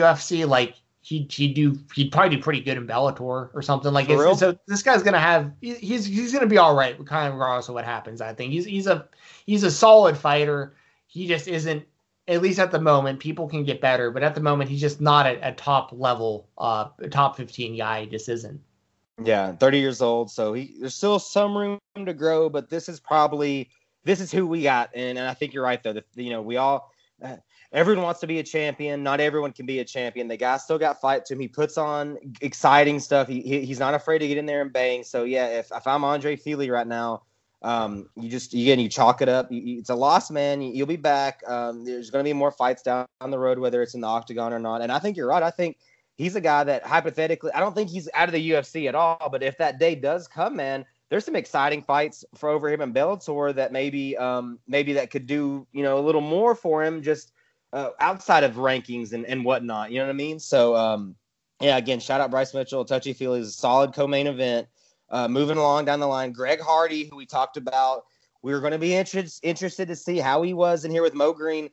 UFC like he'd he'd do he'd probably do pretty good in Bellator or something like it. So this guy's gonna have he's he's gonna be all right, kind of regardless of what happens. I think he's he's a he's a solid fighter. He just isn't at least at the moment. People can get better, but at the moment he's just not a, a top level, uh, top fifteen guy. He just isn't. Yeah, thirty years old, so he there's still some room to grow, but this is probably this is who we got, and, and I think you're right though. The, you know, we all. Uh, everyone wants to be a champion. Not everyone can be a champion. The guy still got fight to him. He puts on exciting stuff. He, he he's not afraid to get in there and bang. So yeah, if, if I'm Andre Fili right now, um, you just again you chalk it up. You, it's a loss, man. You, will be back. Um, there's going to be more fights down the road, whether it's in the octagon or not. And I think you're right. I think he's a guy that hypothetically, I don't think he's out of the UFC at all. But if that day does come, man, there's some exciting fights for over him in Bellator that maybe um, maybe that could do you know a little more for him just uh, outside of rankings and, and whatnot. You know what I mean? So, um, yeah, again, shout out Bryce Mitchell. Touchy Fili is a solid co-main event. Uh, moving along down the line, Greg Hardy, who we talked about, we were going to be interested interested to see how he was in here with Mo Greene.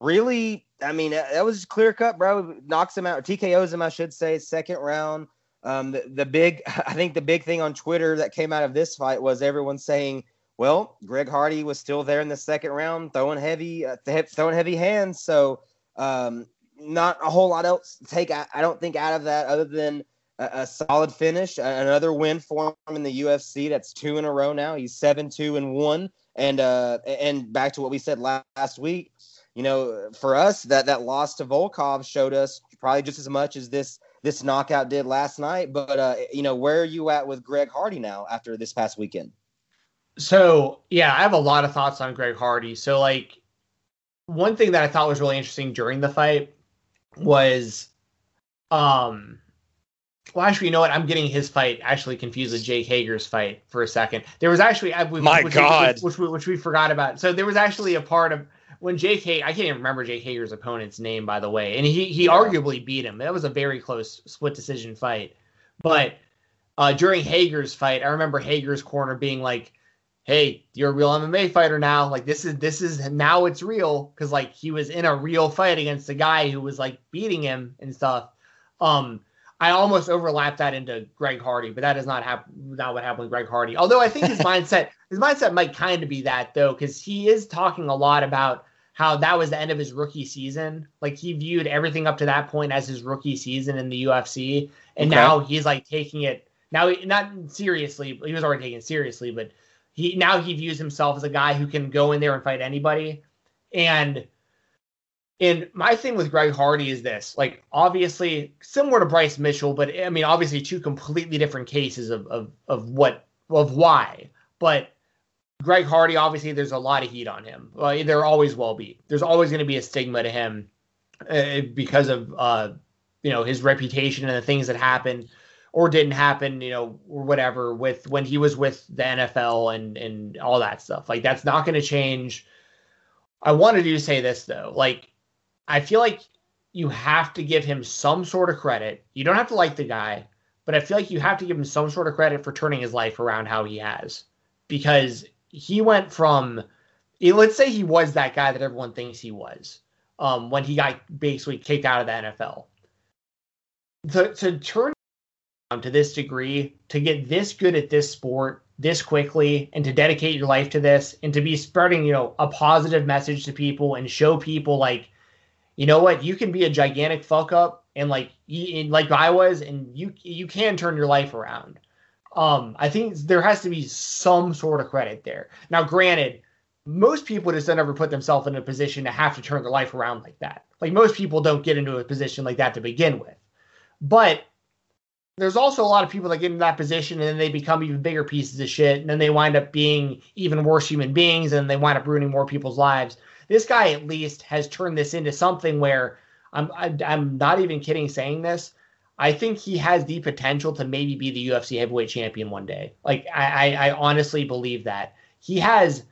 Really, I mean, that was clear cut, bro. Knocks him out, TKOs him, I should say, second round. Um, the, the big, I think the big thing on Twitter that came out of this fight was everyone saying, well, Greg Hardy was still there in the second round, throwing heavy, uh, throwing heavy hands. So, um, not a whole lot else to take. I, I don't think out of that other than a, a, solid finish, another win for him in the UFC. That's two in a row now. He's seven, two, and one. And uh, and back to what we said last, last week. You know, for us, that that loss to Volkov showed us probably just as much as this this knockout did last night. But uh, you know, where are you at with Greg Hardy now after this past weekend? So yeah, I have a lot of thoughts on Greg Hardy. So like, one thing that I thought was really interesting during the fight was, um, well, actually, you know what? I'm getting his fight actually confused with Jake Hager's fight for a second. There was actually, my which, God, which, which, which, which we forgot about. So there was actually a part of when Jake Hager, I can't even remember Jake Hager's opponent's name, by the way, and he he yeah. arguably beat him. That was a very close split decision fight. But uh, during Hager's fight, I remember Hager's corner being like, "Hey, you're a real MMA fighter now. Like this is this is now it's real because like he was in a real fight against a guy who was like beating him and stuff." Um, I almost overlapped that into Greg Hardy, but that is not hap- not what happened with Greg Hardy. Although I think his mindset his mindset might kind of be that though, because he is talking a lot about how that was the end of his rookie season. Like he viewed everything up to that point as his rookie season in the UFC, and okay. now he's like taking it now not seriously. He was already taking it seriously, but he now he views himself as a guy who can go in there and fight anybody. And and my thing with Greg Hardy is this, like obviously similar to Bryce Mitchell, but I mean obviously two completely different cases of of of what of why. But Greg Hardy, obviously, there's a lot of heat on him. There always will be. There's always going to be a stigma to him uh, because of uh, you know his reputation and the things that happened or didn't happen, you know, or whatever with when he was with the NFL and and all that stuff. Like that's not going to change. I wanted to say this though, like I feel like you have to give him some sort of credit. You don't have to like the guy, but I feel like you have to give him some sort of credit for turning his life around how he has because he went from let's say he was that guy that everyone thinks he was um, when he got basically kicked out of the NFL. To, to turn to this degree, to get this good at this sport this quickly, and to dedicate your life to this, and to be spreading, you know, a positive message to people and show people like, you know what, you can be a gigantic fuck up, and like, like I was, and you you can turn your life around. Um, I think there has to be some sort of credit there. Now, granted, most people just don't ever put themselves in a position to have to turn their life around like that. Like most people don't get into a position like that to begin with. But there's also a lot of people that get in that position and then they become even bigger pieces of shit and then they wind up being even worse human beings and they wind up ruining more people's lives. This guy at least has turned this into something where I'm I, am i am not even kidding saying this. I think he has the potential to maybe be the UFC heavyweight champion one day. Like I, I, I honestly believe that he has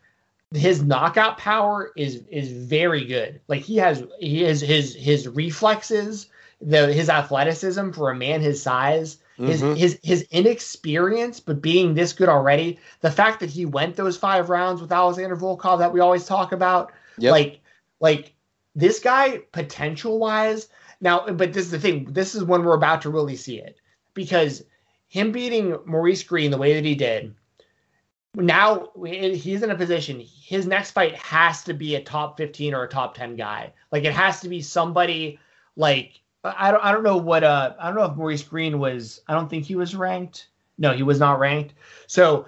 his knockout power is is very good. Like he has he has his his reflexes, the his athleticism for a man his size, his mm-hmm. his his inexperience, but being this good already. The fact that he went those five rounds with Alexander Volkov that we always talk about, yep. like like this guy potential wise now, but this is the thing. This is when we're about to really see it because him beating Maurice Greene the way that he did. Now he's in a position. His next fight has to be a top 15 or a top 10 guy. Like it has to be somebody like I don't I don't know what uh I don't know if Maurice Greene was I don't think he was ranked. No, he was not ranked. So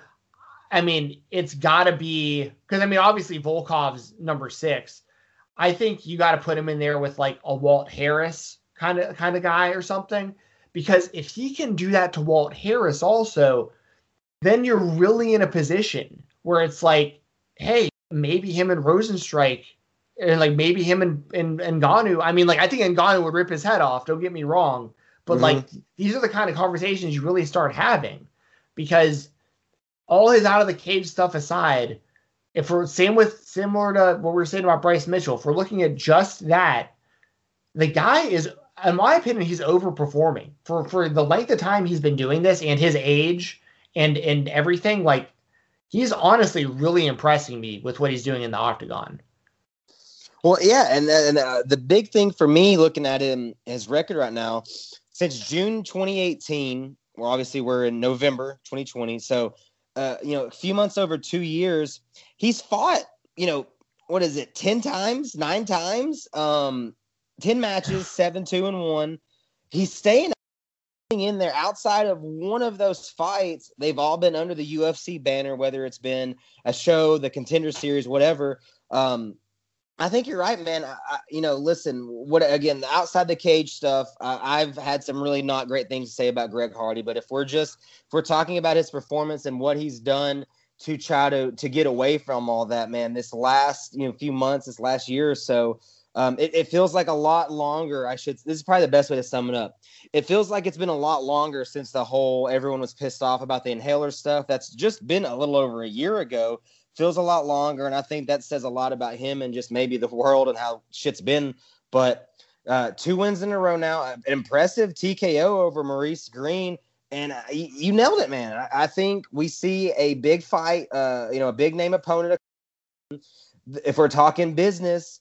I mean, it's got to be because I mean, obviously Volkov's number six, I think you got to put him in there with like a Walt Harris kind of kind of guy or something because if he can do that to Walt Harris also, then you're really in a position where it's like, hey, maybe him and Rozenstruik and like maybe him and and, and Ngannou. I mean, like I think Ngannou would rip his head off. Don't get me wrong, but mm-hmm. like these are the kind of conversations you really start having because all his out of the cage stuff aside, if we're same with similar to what we are saying about Bryce Mitchell, if we're looking at just that, the guy is, in my opinion, he's overperforming for for the length of time he's been doing this and his age and and everything. Like he's honestly really impressing me with what he's doing in the octagon. Well, yeah, and and uh, the big thing for me looking at him his record right now since June 2018, well obviously we're in November 2020, so uh, you know, a few months over 2 years, he's fought, you know, what is it? 10 times, 9 times, um 10 matches, 7 2 and 1. He's staying in there outside of one of those fights they've all been under the ufc banner whether it's been a show the contender series whatever um I think you're right, man. I, you know, listen, what again, the outside the cage stuff. Uh, I've had some really not great things to say about Greg Hardy, but if we're just if we're talking about his performance and what he's done to try to to get away from all that, man, this last you know few months, this last year or so, um, it, it feels like a lot longer. I should. This is probably the best way to sum it up. It feels like it's been a lot longer since the whole everyone was pissed off about the inhaler stuff. That's just been a little over a year ago feels a lot longer, and I think that says a lot about him and just maybe the world and how shit's been. But uh, two wins in a row now, an impressive TKO over Maurice Greene, and uh, you, you, nailed it, man. I, I, think we see a big fight, uh, you know, a big name opponent. If we're talking business,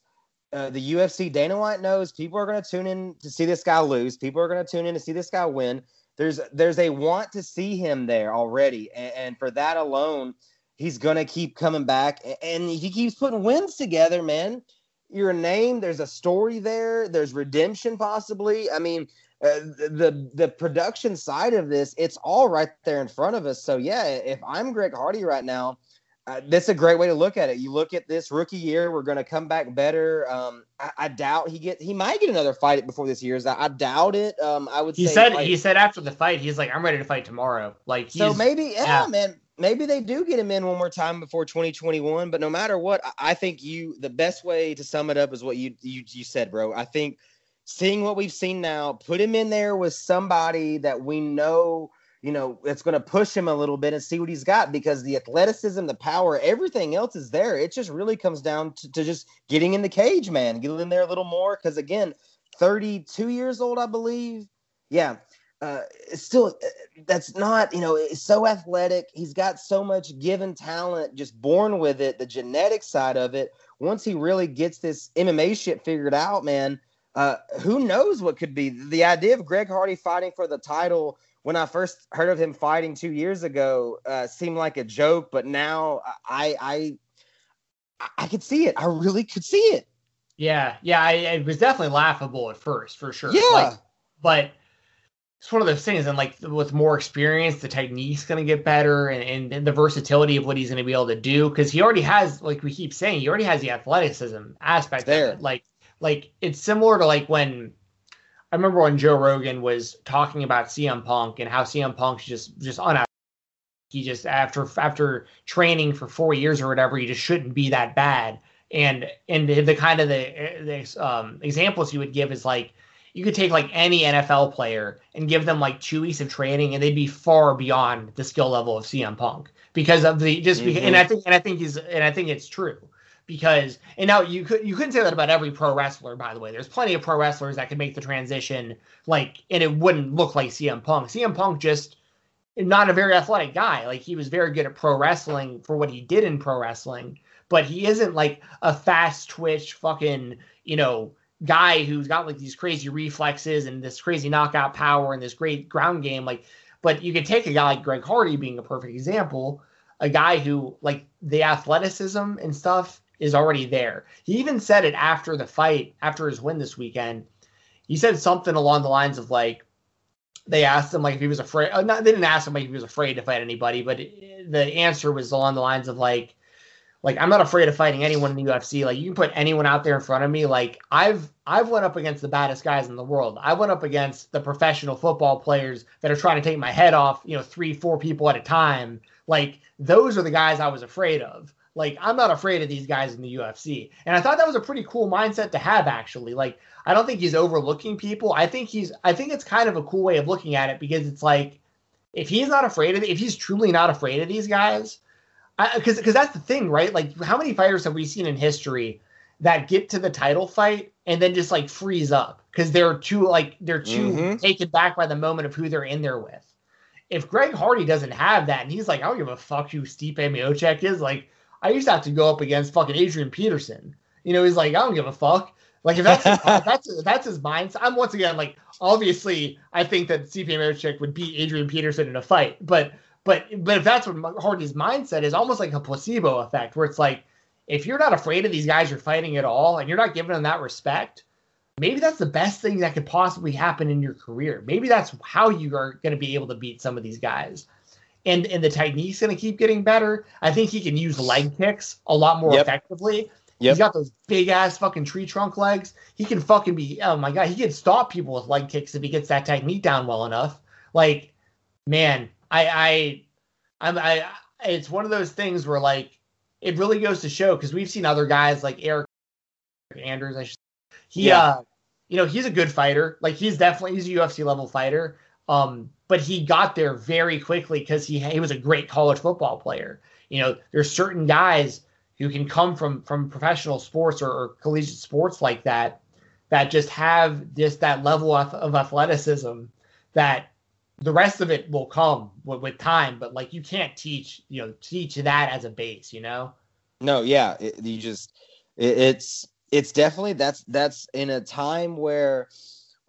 uh, the UFC, Dana White knows people are going to tune in to see this guy lose. People are going to tune in to see this guy win. There's there's a want to see him there already, and, and for that alone, he's gonna keep coming back, and he keeps putting wins together, man. You're a name. There's a story there. There's redemption possibly. I mean, uh, the the production side of this, it's all right there in front of us. So yeah, if I'm Greg Hardy right now, uh, that's a great way to look at it. You look at this rookie year, we're going to come back better. Um, I, I, doubt he get he might get another fight before this year's. I, I doubt it. Um, I would. He said he said after the fight, he's like, I'm ready to fight tomorrow. Like so maybe yeah, yeah. man maybe they do get him in one more time before 2021. But no matter what, I think you the best way to sum it up is what you you you said, bro. I think seeing what we've seen now, put him in there with somebody that we know, you know, it's going to push him a little bit and see what he's got because the athleticism, the power, everything else is there. It just really comes down to, to just getting in the cage, man. Get in there a little more because again, 32 years old, I believe. Yeah, uh, still uh, that's not you know it's so athletic. He's got so much given talent just born with it the genetic side of it. Once he really gets this mma shit figured out man uh, who knows what could be. The idea of greg hardy fighting for the title when i first heard of him fighting two years ago uh, seemed like a joke but now i i i could see it. I really could see it. Yeah yeah I, it was definitely laughable at first for sure. Yeah. Like, but it's one of those things, and like with more experience, the technique's going to get better, and, and, the versatility of what he's going to be able to do because he already has, like we keep saying, he already has the athleticism aspect there. Like, like it's similar to like when I remember when Joe Rogan was talking about CM Punk and how CM Punk's just just un. He just after after training for four years or whatever, he just shouldn't be that bad. And and the kind of the, the um, examples he would give is like you could take like any NFL player and give them like two weeks of training, and they'd be far beyond the skill level of CM Punk because of the just because, mm-hmm. and I think and I think he's and I think it's true because and now you could you couldn't say that about every pro wrestler by the way. There's plenty of pro wrestlers that could make the transition like and it wouldn't look like CM Punk. CM Punk just not a very athletic guy. Like he was very good at pro wrestling for what he did in pro wrestling, but he isn't like a fast twitch fucking, you know, guy who's got like these crazy reflexes and this crazy knockout power and this great ground game. Like, but you could take a guy like Greg Hardy being a perfect example, a guy who like the athleticism and stuff is already there. He even said it after the fight, after his win this weekend. He said something along the lines of like, they asked him like if he was afraid. Uh, not, they didn't ask him like if he was afraid to fight anybody, but it, the answer was along the lines of like, like I'm not afraid of fighting anyone in the UFC. Like you can put anyone out there in front of me. Like I've I've went up against the baddest guys in the world. I went up against the professional football players that are trying to take my head off, you know, three, four people at a time. Like those are the guys I was afraid of. Like I'm not afraid of these guys in the UFC. And I thought that was a pretty cool mindset to have actually. Like I don't think he's overlooking people. I think he's I think it's kind of a cool way of looking at it because it's like if he's not afraid of if he's truly not afraid of these guys, because because that's the thing, right? Like, how many fighters have we seen in history that get to the title fight and then just like freeze up because they're too like they're too mm-hmm. taken back by the moment of who they're in there with, if Greg Hardy doesn't have that, and he's like, I don't give a fuck who Stipe Miocic is. Like, I used to have to go up against fucking Adrian Peterson. You know, he's like, I don't give a fuck. Like if that's if that's if that's his mindset. I'm once again like, obviously, I think that Stipe Miocic would beat Adrian Peterson in a fight, but but but if that's what Hardy's mindset is, almost like a placebo effect, where it's like, if you're not afraid of these guys you're fighting at all, and you're not giving them that respect, maybe that's the best thing that could possibly happen in your career. Maybe that's how you are going to be able to beat some of these guys. And and the technique's going to keep getting better. I think he can use leg kicks a lot more yep. effectively. Yep. He's got those big ass fucking tree trunk legs. He can fucking be oh my god, he can stop people with leg kicks if he gets that technique down well enough. Like, man, I I I'm I it's one of those things where like it really goes to show because we've seen other guys like Eryk Anders, I should he yeah. uh you know, he's a good fighter. Like he's definitely he's a UFC level fighter. Um, but he got there very quickly because he he was a great college football player. You know, there's certain guys who can come from from professional sports or, or collegiate sports like that that just have just that level of, of athleticism that the rest of it will come with, with, time but like you can't teach you know teach that as a base you know no yeah it, you just it, it's it's definitely that's that's in a time where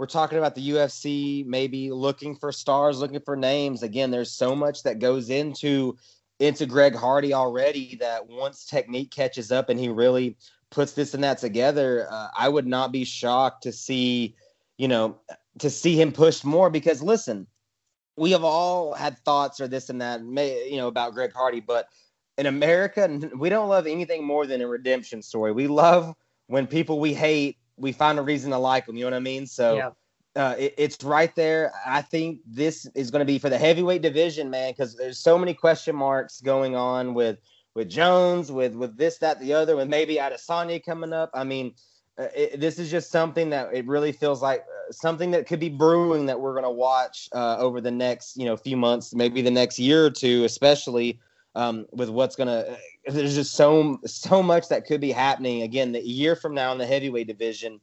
we're talking about the UFC maybe looking for stars, looking for names. Again, there's so much that goes into into Greg Hardy already that once technique catches up and he really puts this and that together, uh, I would not be shocked to see, you know, to see him push more because listen, we have all had thoughts or this and that, may, you know, about Greg Hardy, but in America, we don't love anything more than a redemption story. We love when people we hate, we find a reason to like them. You know what I mean? So yeah. uh, it, it's right there. I think this is going to be for the heavyweight division, man, because there's so many question marks going on with with Jones, with with this, that, the other, with maybe Adesanya coming up. I mean, it, this is just something that it really feels like uh, something that could be brewing that we're going to watch uh, over the next you know few months, maybe the next year or two, especially um, with what's gonna. There's just so so much that could be happening again. The year from now in the heavyweight division,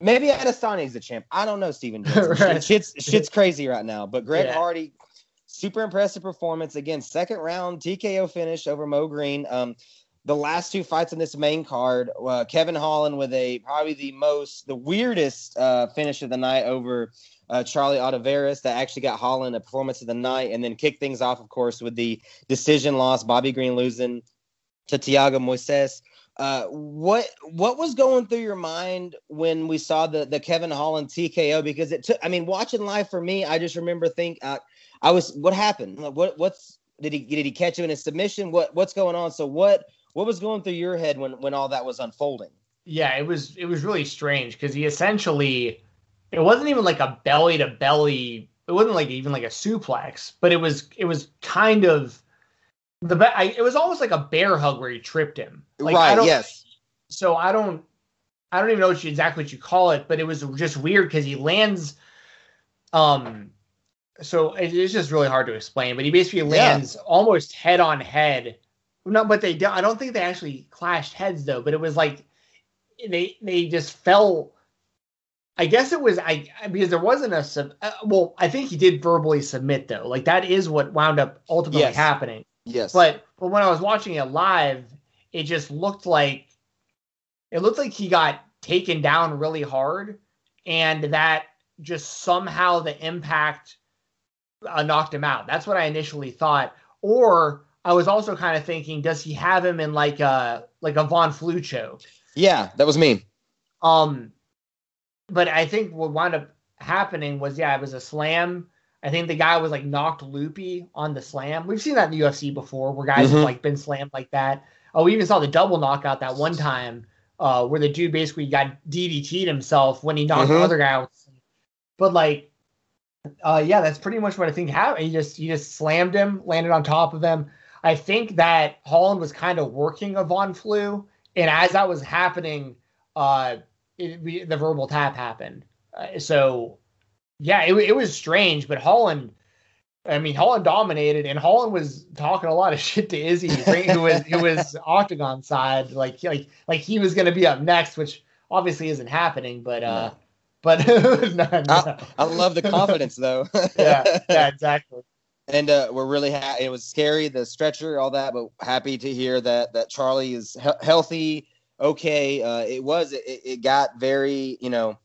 maybe Adesanya is the champ. I don't know, Steven. right. Shit's shit's crazy right now. But Greg yeah. Hardy, super impressive performance again. Second round TKO finish over Mo Greene. Um, the last two fights in this main card, uh, Kevin Holland with a probably the most the weirdest uh, finish of the night over uh, Charlie Ontiveros that actually got Holland a performance of the night, and then kicked things off, of course, with the decision loss, Bobby Green losing to Thiago Moises. Uh, what what was going through your mind when we saw the the Kevin Holland TKO? Because it took. I mean, watching live for me, I just remember think uh, I was what happened. What what's did he did he catch him in a submission? What what's going on? So what what was going through your head when when all that was unfolding? Yeah, it was it was really strange because he essentially it wasn't even like a belly to belly. It wasn't like even like a suplex, but it was it was kind of the I, it was almost like a bear hug where he tripped him. Like, right. yes. So I don't I don't even know what you, exactly what you call it, but it was just weird because he lands. Um, so it, it's just really hard to explain. But he basically lands yeah. almost head on head. No, but they don't. I don't think they actually clashed heads though. But it was like they they just fell I guess it was I because there wasn't a sub. Uh, well, I think he did verbally submit though. Like that is what wound up ultimately yes. happening. Yes. But but when I was watching it live, it just looked like it looked like he got taken down really hard, and that just somehow the impact uh, knocked him out. That's what I initially thought. Or I was also kind of thinking, does he have him in like a like a Von Flue choke? Yeah, that was me. Um, but I think what wound up happening was yeah, it was a slam. I think the guy was like knocked loopy on the slam. We've seen that in the UFC before, where guys mm-hmm. have like been slammed like that. Oh, we even saw the double knockout that one time, uh, where the dude basically got DDT'd himself when he knocked mm-hmm. the other guy out. But like, uh, yeah, that's pretty much what I think happened. He just he just slammed him, landed on top of him. I think that Holland was kind of working a Von Flue, and as that was happening, uh, it, the verbal tap happened. Uh, so yeah, it, it was strange, but Holland. I mean, Holland dominated, and Holland was talking a lot of shit to Izzy, who was who was Octagon side, like like like he was going to be up next, which obviously isn't happening. But uh, but no, no. I, I, love the confidence, though. yeah, yeah, exactly. And uh, we're really happy. It was scary, the stretcher, all that, but happy to hear that that Charlie is he- healthy. Okay, uh, it was it, it got very you know,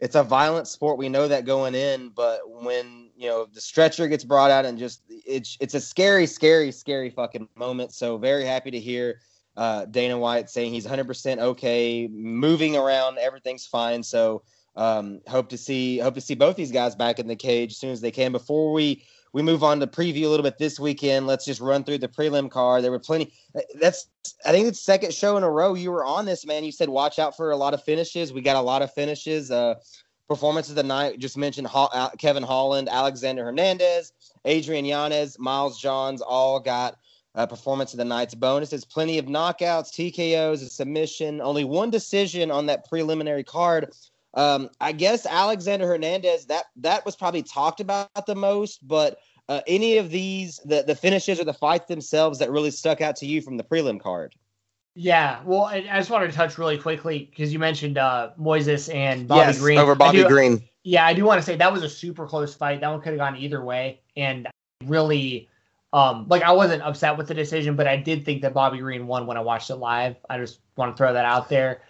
it's a violent sport. We know that going in, but when you know the stretcher gets brought out and just it's it's a scary, scary, scary fucking moment. So very happy to hear uh, Dana White saying he's 100% okay, moving around, everything's fine. So um, hope to see hope to see both these guys back in the cage as soon as they can. Before we we move on to preview a little bit this weekend. Let's just run through the prelim card. There were plenty. That's I think it's second show in a row you were on this man. You said watch out for a lot of finishes. We got a lot of finishes. Uh, performance of the night. Just mentioned uh, Kevin Holland, Alexander Hernandez, Adrian Yanez, Miles Johns all got uh, performance of the night's bonuses. Plenty of knockouts, TKOs, a submission. Only one decision on that preliminary card. Um, I guess Alexander Hernandez that that was probably talked about the most, but uh, any of these the the finishes or the fights themselves that really stuck out to you from the prelim card? Yeah, well, I, I just wanted to touch really quickly because you mentioned uh, Moises and Bobby yes, Green over Bobby do, Green. Yeah, I do want to say that was a super close fight. That one could have gone either way, and really, um, like I wasn't upset with the decision, but I did think that Bobby Green won when I watched it live. I just want to throw that out there.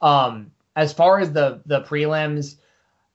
Um, as far as the the prelims,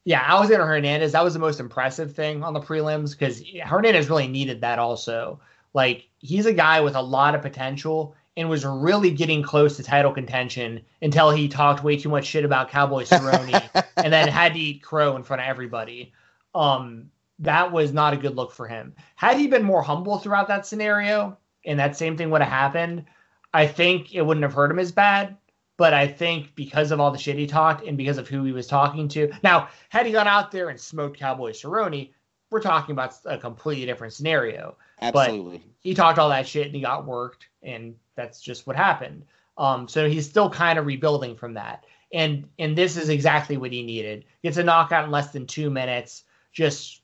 yeah, Alexander Hernandez, that was the most impressive thing on the prelims because Hernandez really needed that also. Like he's a guy with a lot of potential and was really getting close to title contention until he talked way too much shit about Cowboy Cerrone and then had to eat crow in front of everybody. Um, that was not a good look for him. Had he been more humble throughout that scenario and that same thing would have happened, I think it wouldn't have hurt him as bad. But I think because of all the shit he talked and because of who he was talking to. Now, had he gone out there and smoked Cowboy Cerrone, we're talking about a completely different scenario. Absolutely. But he talked all that shit and he got worked, and that's just what happened. Um, so he's still kind of rebuilding from that. And and this is exactly what he needed. Gets a knockout in less than two minutes. Just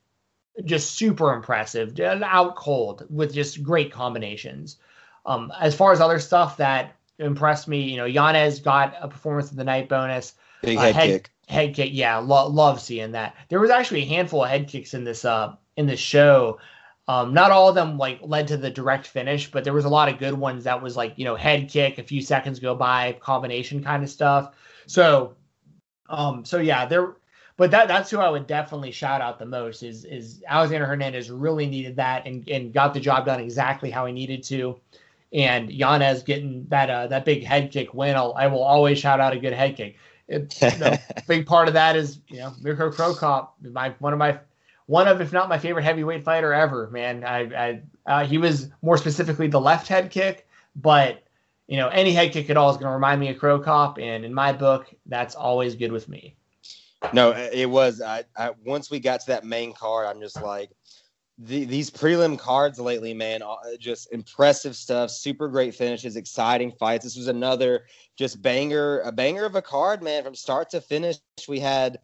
just super impressive. Out cold with just great combinations. Um, as far as other stuff that impressed me. You know, Yanez got a performance of the night bonus. Big uh, head, head, kick. Head kick, yeah, lo- love seeing that. There was actually a handful of head kicks in this uh in this show. Um, not all of them like led to the direct finish, but there was a lot of good ones that was like you know head kick, a few seconds go by, combination kind of stuff. So, um, so yeah, there. But that that's who I would definitely shout out the most is is Alexander Hernandez really needed that and and got the job done exactly how he needed to and Yanez getting that uh, that big head kick win. I'll, I will always shout out a good head kick. It, you know, big part of that is you know Mirko Cro Cop, my one of my one of if not my favorite heavyweight fighter ever. Man, I, I uh, he was more specifically the left head kick, but you know any head kick at all is going to remind me of Cro Cop, and in my book, that's always good with me. No, it was. I, I once we got to that main card, I'm just like, the, these prelim cards lately, man, uh, just impressive stuff. Super great finishes, exciting fights. This was another just banger, a banger of a card, man, from start to finish. We had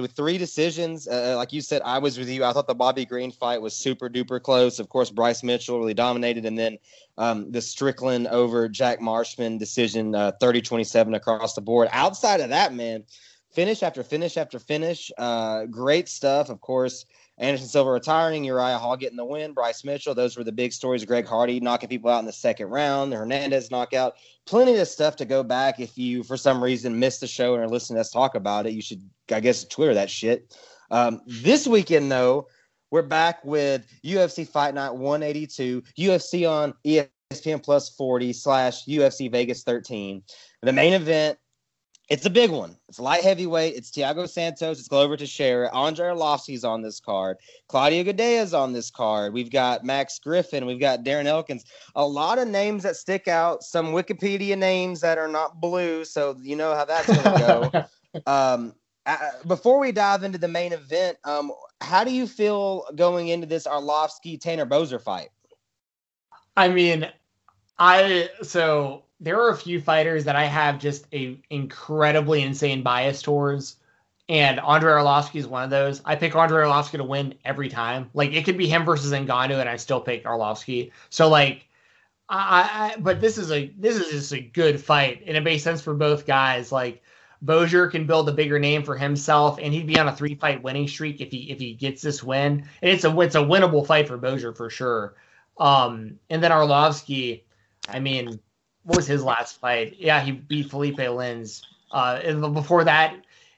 with three decisions. Uh, uh, like you said, I was with you. I thought the Bobby Green fight was super duper close. Of course, Bryce Mitchell really dominated, and then um, the Strickland over Jack Marshman decision, uh, 30 27 across the board. Outside of that, man, finish after finish after finish. Uh, great stuff. Of course. Anderson Silva retiring, Uriah Hall getting the win, Bryce Mitchell. Those were the big stories. Greg Hardy knocking people out in the second round, the Hernandez knockout. Plenty of stuff to go back. If you, for some reason, missed the show and are listening to us talk about it, you should, I guess, Twitter that shit. Um, this weekend, though, we're back with UFC Fight Night 182, UFC on ESPN Plus 40 slash UFC Vegas 13. The main event it's a big one. It's light heavyweight. It's Thiago Santos. It's Glover Teixeira. Andre Arlovski's on this card. Claudio Gaidea's on this card. We've got Max Griffin. We've got Darren Elkins. A lot of names that stick out. Some Wikipedia names that are not blue. So you know how that's going to go. um, uh, before we dive into the main event, um, how do you feel going into this Arlovski Tanner Boser fight? I mean, I so there are a few fighters that I have just a incredibly insane bias towards, and Andre Arlovski is one of those. I pick Andre Arlovski to win every time. Like it could be him versus Ngannou, and I still pick Arlovski. So like, I, I but this is a this is just a good fight, and it makes sense for both guys. Like Boser can build a bigger name for himself, and he'd be on a three fight winning streak if he if he gets this win. And it's a it's a winnable fight for Boser for sure. Um, and then Arlovski, I mean, what was his last fight? Yeah, he beat Philipe Lins. Uh, and before that,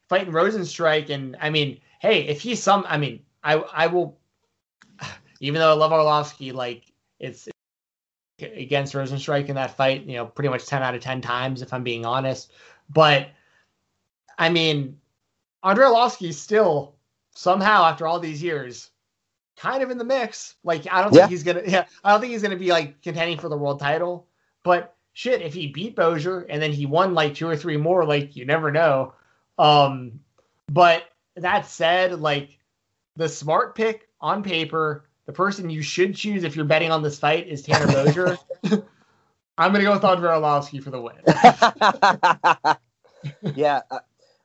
fighting Rozenstruik, and I mean, hey, if he's some, I mean, I I will, even though I love Arlovski, like it's against Rozenstruik in that fight, you know, pretty much ten out of ten times, if I'm being honest. But I mean, Andre Arlovski still somehow after all these years kind of in the mix. Like I don't yeah. think he's gonna yeah, I don't think he's gonna be like contending for the world title. But shit, if he beat Boser and then he won like two or three more, like you never know. Um but that said, like the smart pick on paper, the person you should choose if you're betting on this fight is Tanner Boser. I'm gonna go with Andre Arlovski for the win. yeah, uh,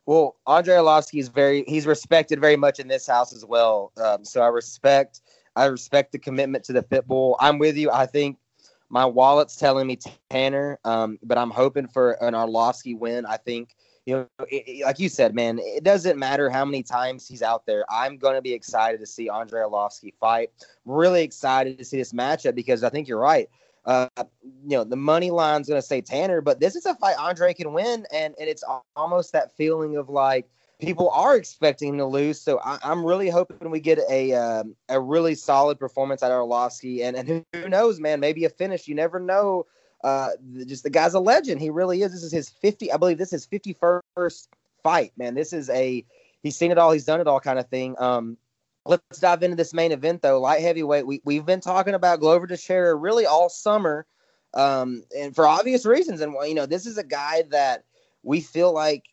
well, Andre Arlovski is very he's respected very much in this house as well. Um, so I respect I respect the commitment to the pitbull. I'm with you. I think my wallet's telling me Tanner, um, but I'm hoping for an Arlovski win. I think you know, it, it, like you said, man, it doesn't matter how many times he's out there. I'm going to be excited to see Andre Arlovski fight. really excited to see this matchup because I think you're right. Uh, you know, the money line's going to say Tanner, but this is a fight Andre can win, and, and it's almost that feeling of like people are expecting to lose. So I, am really hoping we get a um, a really solid performance out of and and who, knows, man, maybe a finish. You never know. Uh, just the guy's a legend. He really is. This is his 50. I believe this is 51st fight, man. This is a he's seen it all, he's done it all kind of thing. Um, let's dive into this main event though. Light heavyweight. We we've been talking about Glover Teixeira really all summer, um, and for obvious reasons. And you know, this is a guy that we feel like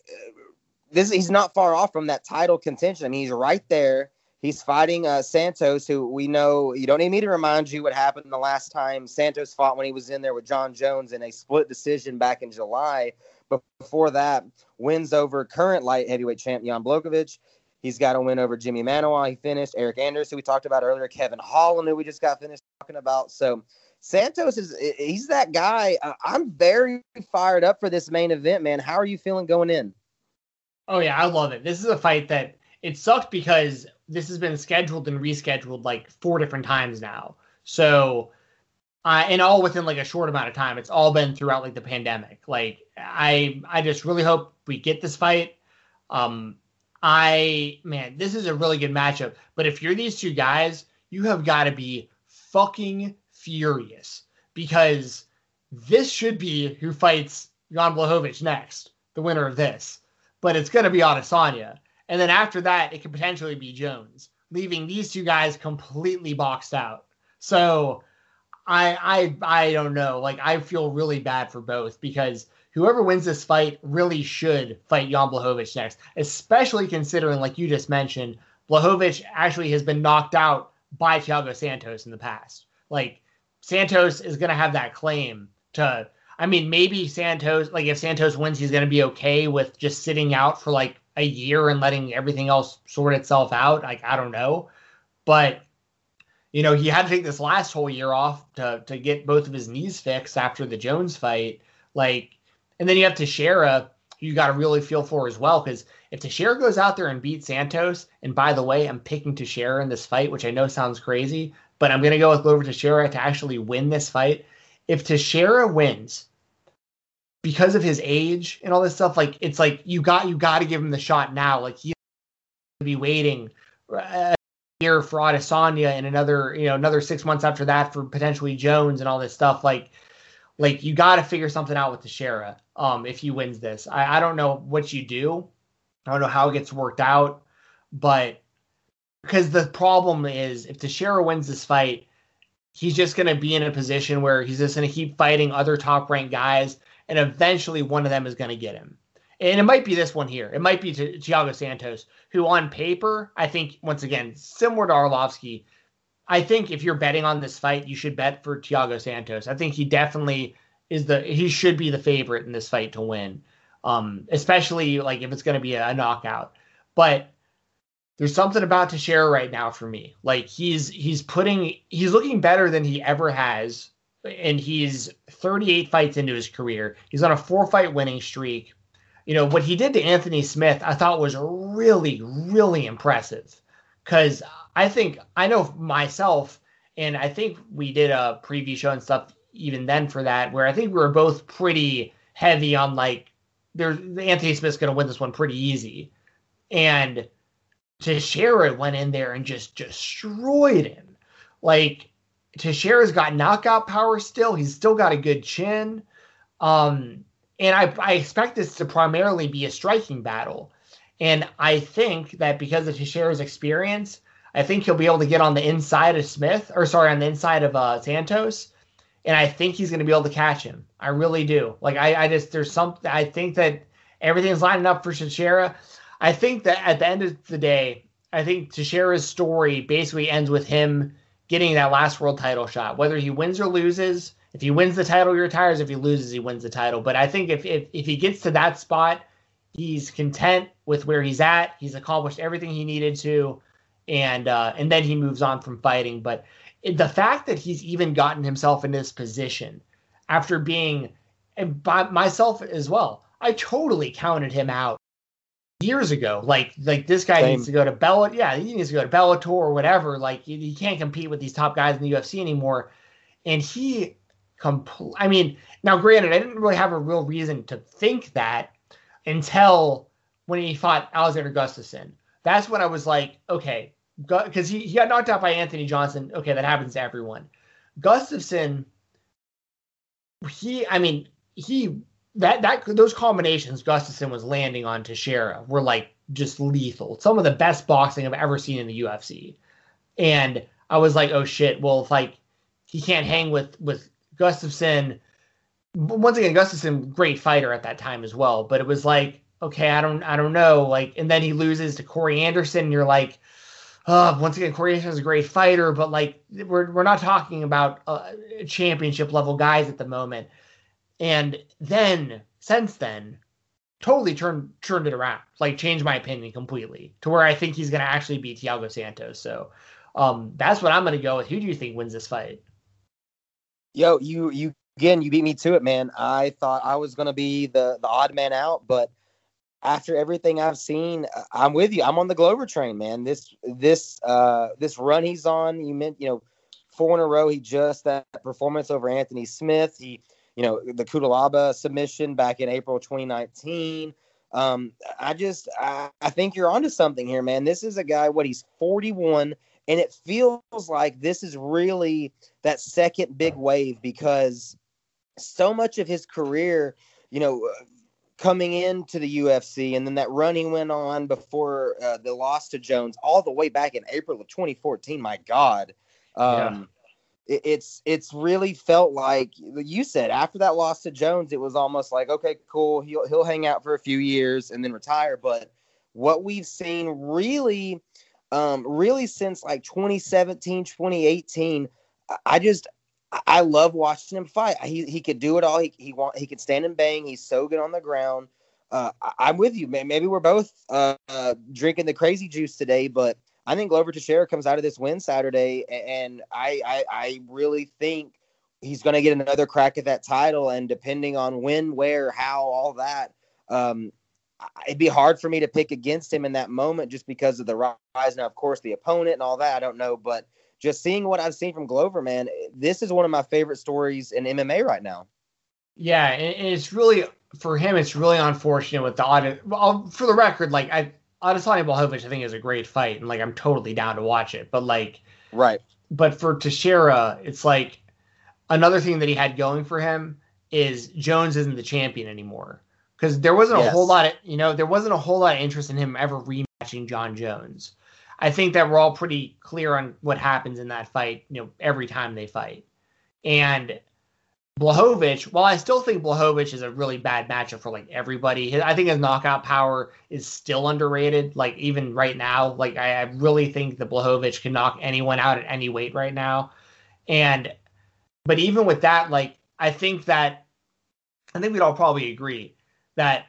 this. He's not far off from that title contention. I mean, he's right there. He's fighting uh, Santos, who we know. You don't need me to remind you what happened the last time Santos fought when he was in there with Jon Jones in a split decision back in July. But before that, wins over current light heavyweight champ Jan Blachowicz. He's got a win over Jimmy Manuwa. He finished Eryk Anders, who we talked about earlier. Kevin Holland, who we just got finished talking about. So Santos is he's that guy. I'm very fired up for this main event, man. How are you feeling going in? Oh yeah, I love it. This is a fight that it sucked because this has been scheduled and rescheduled like four different times now. So uh, and all within like a short amount of time. It's all been throughout like the pandemic. Like I I just really hope we get this fight. Um I man, this is a really good matchup. But if you're these two guys, you have got to be fucking furious because this should be who fights Jan Blachowicz next, the winner of this. But it's going to be on Adesanya. And then after that, it could potentially be Jones, leaving these two guys completely boxed out. So I I I don't know. Like I feel really bad for both because whoever wins this fight really should fight Jan Blachowicz next, especially considering, like you just mentioned, Blachowicz actually has been knocked out by Thiago Santos in the past. Like Santos is going to have that claim to. I mean, maybe Santos, like if Santos wins, he's going to be okay with just sitting out for like a year and letting everything else sort itself out. Like I don't know, but you know he had to take this last whole year off to to get both of his knees fixed after the Jones fight. Like and then you have Teixeira, you got to really feel for as well. Because if Teixeira goes out there and beats Santos, and by the way, I'm picking Teixeira in this fight, which I know sounds crazy, but I'm going to go with Glover Teixeira to actually win this fight. If Teixeira wins, because of his age and all this stuff, like it's like you got you got to give him the shot now. Like he be waiting a year for Adesanya and another you know another six months after that for potentially Jones and all this stuff. Like like you got to figure something out with Teixeira um, if he wins this. I, I don't know what you do. I don't know how it gets worked out, but because the problem is if Teixeira wins this fight, he's just going to be in a position where he's just going to keep fighting other top ranked guys, and eventually one of them is going to get him. And it might be this one here. It might be to Thiago Santos, who on paper, I think, once again, similar to Arlovski, I think if you're betting on this fight, you should bet for Thiago Santos. I think he definitely is the he should be the favorite in this fight to win. Um, especially like if it's going to be a, a, knockout. But there's something about Teixeira right now for me. Like he's he's putting he's looking better than he ever has, and he's 38 fights into his career. He's on a four fight winning streak. you know, what he did to Anthony Smith, I thought was really, really impressive. Because I think I know myself, and I think we did a preview show and stuff even then for that, where I think we were both pretty heavy on like, there's Anthony Smith's going to win this one pretty easy, and Teixeira went in there and just destroyed him. Like Teixeira's got knockout power still. He's still got a good chin. Um, and I, I expect this to primarily be a striking battle. And I think that because of Teixeira's experience, I think he'll be able to get on the inside of Smith, or sorry, on the inside of uh, Santos. And I think he's going to be able to catch him. I really do. Like, I, I just, there's something, I think that everything's lining up for Teixeira. I think that at the end of the day, I think Teixeira's story basically ends with him getting that last world title shot. Whether he wins or loses, if he wins the title, he retires. If he loses, he wins the title. But I think if if, if he gets to that spot, he's content with where he's at. He's accomplished everything he needed to, and uh, and then he moves on from fighting. But the fact that he's even gotten himself in this position after being, and by myself as well, I totally counted him out years ago. Like like this guy Same. needs to go to Bell. Yeah, he needs to go to Bellator or whatever. Like he, he can't compete with these top guys in the UFC anymore. And he complete. I mean, now granted, I didn't really have a real reason to think that until when he fought Alexander Gustafsson. That's when I was like, okay, because he, he got knocked out by Anthony Johnson. Okay, that happens to everyone. Gustafsson, he, I mean, he that that those combinations Gustafsson was landing on Teixeira were like just lethal. Some of the best boxing I've ever seen in the UFC. And I was like, oh shit, well if like he can't hang with with Gustafsson once again Gustafsson great fighter at that time as well, but it was like, okay, I don't I don't know, like and then he loses to Corey Anderson and you're like uh, once again, Corey Anderson is a great fighter, but like we're we're not talking about uh, championship level guys at the moment. And then since then, totally turned turned it around, like changed my opinion completely to where I think he's going to actually beat Thiago Santos. So um, that's what I'm going to go with. Who do you think wins this fight? Yo, you you again, you beat me to it, man. I thought I was going to be the the odd man out, but after everything I've seen, I'm with you. I'm on the Glover train, man. This this uh this run he's on, you meant you know, four in a row. He just that performance over Anthony Smith. He you know, the Cutelaba submission back in April 2019. Um, I just, I, I think you're onto something here, man. This is a guy, what he's 41, and it feels like this is really that second big wave because so much of his career, you know, coming into the UFC and then that running went on before uh, the loss to Jones all the way back in April of 2014. My God. Um, yeah it's it's really felt like you said after that loss to Jones, it was almost like okay, cool, he'll he'll hang out for a few years and then retire. But what we've seen really, um, really since like 2017, 2018, I just I love watching him fight. He he could do it all. He he want he can stand and bang. He's so good on the ground. Uh, I, am with you, man. Maybe we're both uh, uh, drinking the crazy juice today, but I think Glover Teixeira comes out of this win Saturday, and I I, I really think he's going to get another crack at that title. And depending on when, where, how, all that, um, it'd be hard for me to pick against him in that moment just because of the rise. Now, of course, the opponent and all that, I don't know, but just seeing what I've seen from Glover, man, this is one of my favorite stories in MMA right now. Yeah, and it's really for him. It's really unfortunate with the audit. Well, for the record, like I Adesanya Blachowicz, I think, is a great fight, and like I'm totally down to watch it. But like, right. But for Teixeira, it's like another thing that he had going for him is Jones isn't the champion anymore because there wasn't yes. a whole lot of you know there wasn't a whole lot of interest in him ever rematching Jon Jones. I think that we're all pretty clear on what happens in that fight, you know, every time they fight. And Blachowicz, while I still think Blachowicz is a really bad matchup for like everybody, I think his knockout power is still underrated. Like even right now, like I, I really think that Blachowicz can knock anyone out at any weight right now. And but even with that, like I think that I think we'd all probably agree that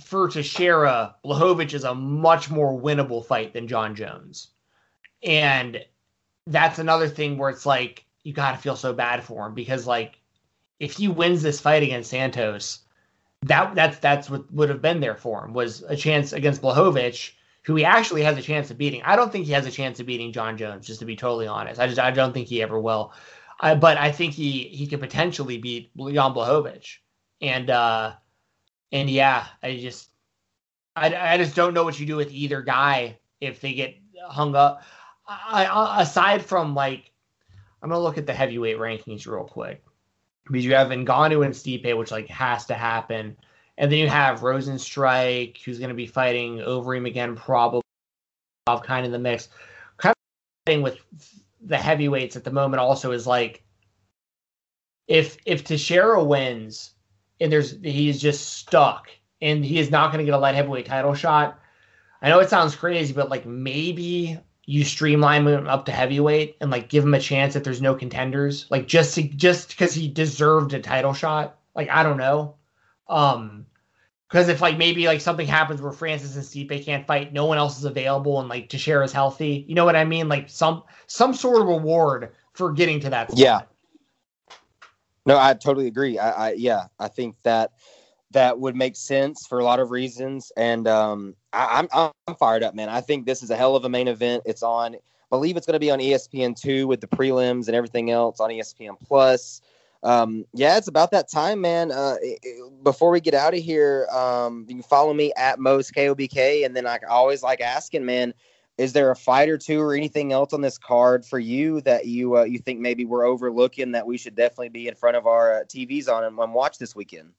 for Teixeira, Blachowicz is a much more winnable fight than Jon Jones. And that's another thing where it's like you gotta feel so bad for him because like if he wins this fight against Santos, that that's that's what would have been there for him was a chance against Blachowicz, who he actually has a chance of beating. I don't think he has a chance of beating Jon Jones, just to be totally honest. I just I don't think he ever will. I, but I think he he could potentially beat Jan Blachowicz, and uh, and yeah, I just I, I just don't know what you do with either guy if they get hung up. I, I, aside from like, I'm gonna look at the heavyweight rankings real quick because you have Ngannou and Stipe, which like has to happen, and then you have Rozenstruik, who's gonna be fighting Overeem again, probably kind of the mix. Kind of thing with the heavyweights at the moment also is like, if if Teixeira wins and there's he's just stuck and he is not going to get a light heavyweight title shot. I know it sounds crazy, but like maybe you streamline him up to heavyweight and like give him a chance if there's no contenders, like just to, just because he deserved a title shot. Like I don't know, um, because if like maybe like something happens where Francis and Stipe can't fight, no one else is available, and like Teixeira is healthy, you know what I mean? Like some some sort of reward for getting to that. Spot. Yeah. No, I totally agree. I, I yeah, I think that that would make sense for a lot of reasons. And um, I, am I'm, I'm fired up, man. I think this is a hell of a main event. It's on, I believe it's going to be on ESPN two with the prelims and everything else on ESPN plus. Um, yeah, it's about that time, man. Uh, before we get out of here, um, you can follow me at Mose KOBK, and then I always like asking, man, is there a fight or two or anything else on this card for you that you uh, you think maybe we're overlooking that we should definitely be in front of our uh, TVs on and, and watch this weekend?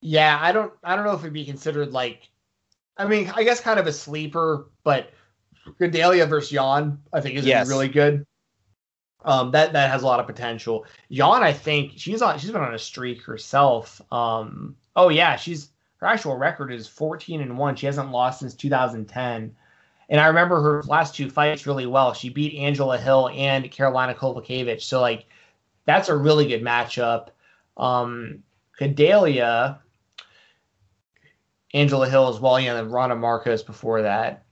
Yeah, I don't I don't know if it'd be considered like I mean, I guess kind of a sleeper, but Gadelha versus Yan, I think is yes. really good. Um, that that has a lot of potential. Yan, I think she's on she's been on a streak herself. Um, oh yeah, she's her actual record is 14 and 1. She hasn't lost since 2010. And I remember her last two fights really well. She beat Angela Hill and Carolina Kowalkiewicz. So like that's a really good matchup. Um Gadelha, Angela Hill as well, yeah, and Randa Markos before that.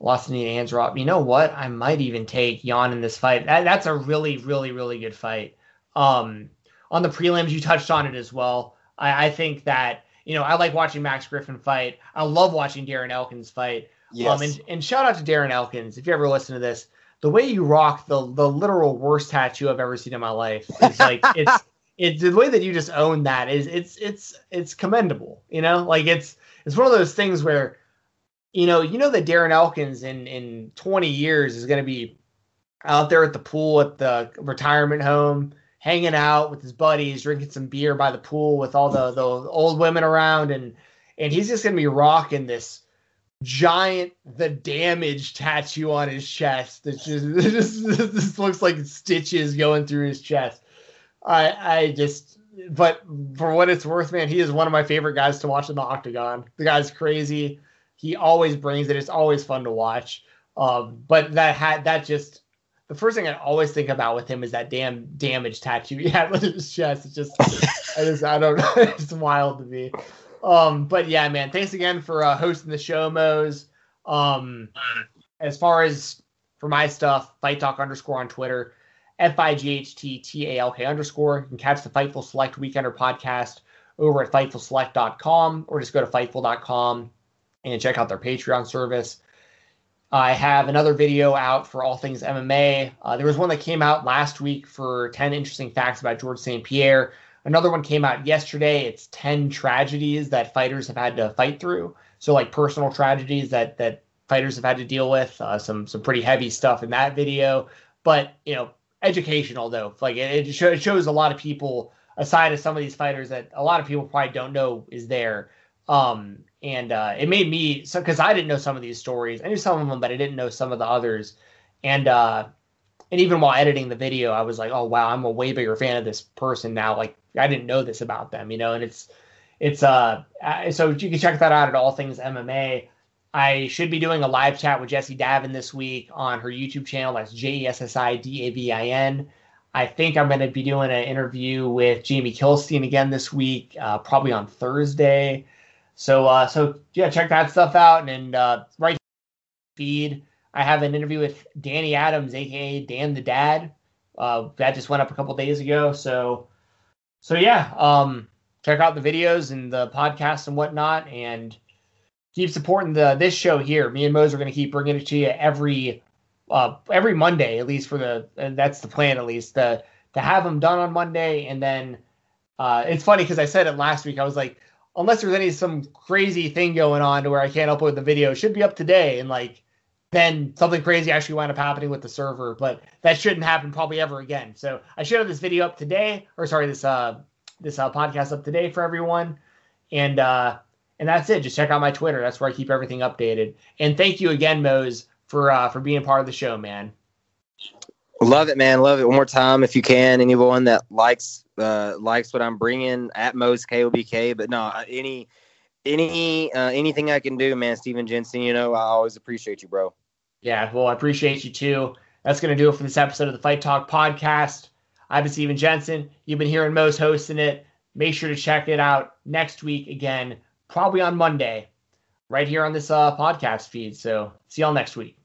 Lost Anita Ansaroff. You know what? I might even take Yan in this fight. That, that's a really, really, really good fight. Um, on the prelims, you touched on it as well. I, I, think that you know I like watching Max Griffin fight. I love watching Darren Elkins fight. Yes. Um, and, and shout out to Darren Elkins if you ever listen to this. The way you rock the the literal worst tattoo I've ever seen in my life. is like it's it's the way that you just own that is it's it's it's commendable. You know, like it's it's one of those things where, you know, you know that Darren Elkins in in 20 years is going to be out there at the pool at the retirement home, hanging out with his buddies, drinking some beer by the pool with all the the old women around, and and he's just going to be rocking this giant the damage tattoo on his chest that just, just looks like stitches going through his chest. I I just but for what it's worth, man, he is one of my favorite guys to watch in the octagon. The guy's crazy. He always brings it. It's always fun to watch. Um, but that had that just the first thing I always think about with him is that damn damage tattoo he had on his chest. It's just I just I don't know. it's wild to me. Um, but yeah, man, thanks again for uh, hosting the show, Mose. Um, as far as for my stuff, fight talk underscore on Twitter. F-I-G-H-T-T-A-L-K underscore. You can catch the Fightful Select Weekender podcast over at FightfulSelect.com or just go to Fightful.com and check out their Patreon service. I have another video out for all things MMA. Uh, there was one that came out last week for 10 interesting facts about George St. Pierre. Another one came out yesterday. It's 10 tragedies that fighters have had to fight through. So, like personal tragedies that that fighters have had to deal with. Uh, some some pretty heavy stuff in that video. But you know, educational though. Like it, it, shows a lot of people aside of some of these fighters that a lot of people probably don't know is there. Um, and uh, it made me so because I didn't know some of these stories. I knew some of them, but I didn't know some of the others. And uh, and even while editing the video, I was like, oh wow, I'm a way bigger fan of this person now. Like I didn't know this about them, you know. And it's it's uh so you can check that out at All Things MMA. I should be doing a live chat with Jessi Davin this week on her YouTube channel. That's J E S S I D A V I N. I think I'm going to be doing an interview with Jamie Kilstein again this week, uh, probably on Thursday. So, uh, so yeah, check that stuff out. And uh, right feed, I have an interview with Danny Adams, aka Dan the Dad. Uh, that just went up a couple days ago. So, so yeah, um, check out the videos and the podcast and whatnot, and keep supporting the this show here. Me and Mose are going to keep bringing it to you every uh, every Monday, at least for the and that's the plan at least to to have them done on Monday, and then uh, it's funny because I said it last week. I was like, unless there's any some crazy thing going on to where I can't upload the video, should be up today, and like then something crazy actually wound up happening with the server, but that shouldn't happen probably ever again. So I should have this video up today, or sorry, this uh this uh, podcast up today for everyone, and uh and that's it. Just check out my Twitter. That's where I keep everything updated. And thank you again, Mose, for uh for being part of the show, man. Love it, man. Love it. One more time, if you can. Anyone that likes uh likes what I'm bringing at Mose KOBK, but no, any any uh, anything I can do, man. Steven Jensen, you know, I always appreciate you, bro. Yeah, well, I appreciate you too. That's gonna do it for this episode of the Fight Talk podcast. I've been Steven Jensen. You've been hearing Mose hosting it. Make sure to check it out next week again, probably on Monday, right here on this uh, podcast feed. So see y'all next week.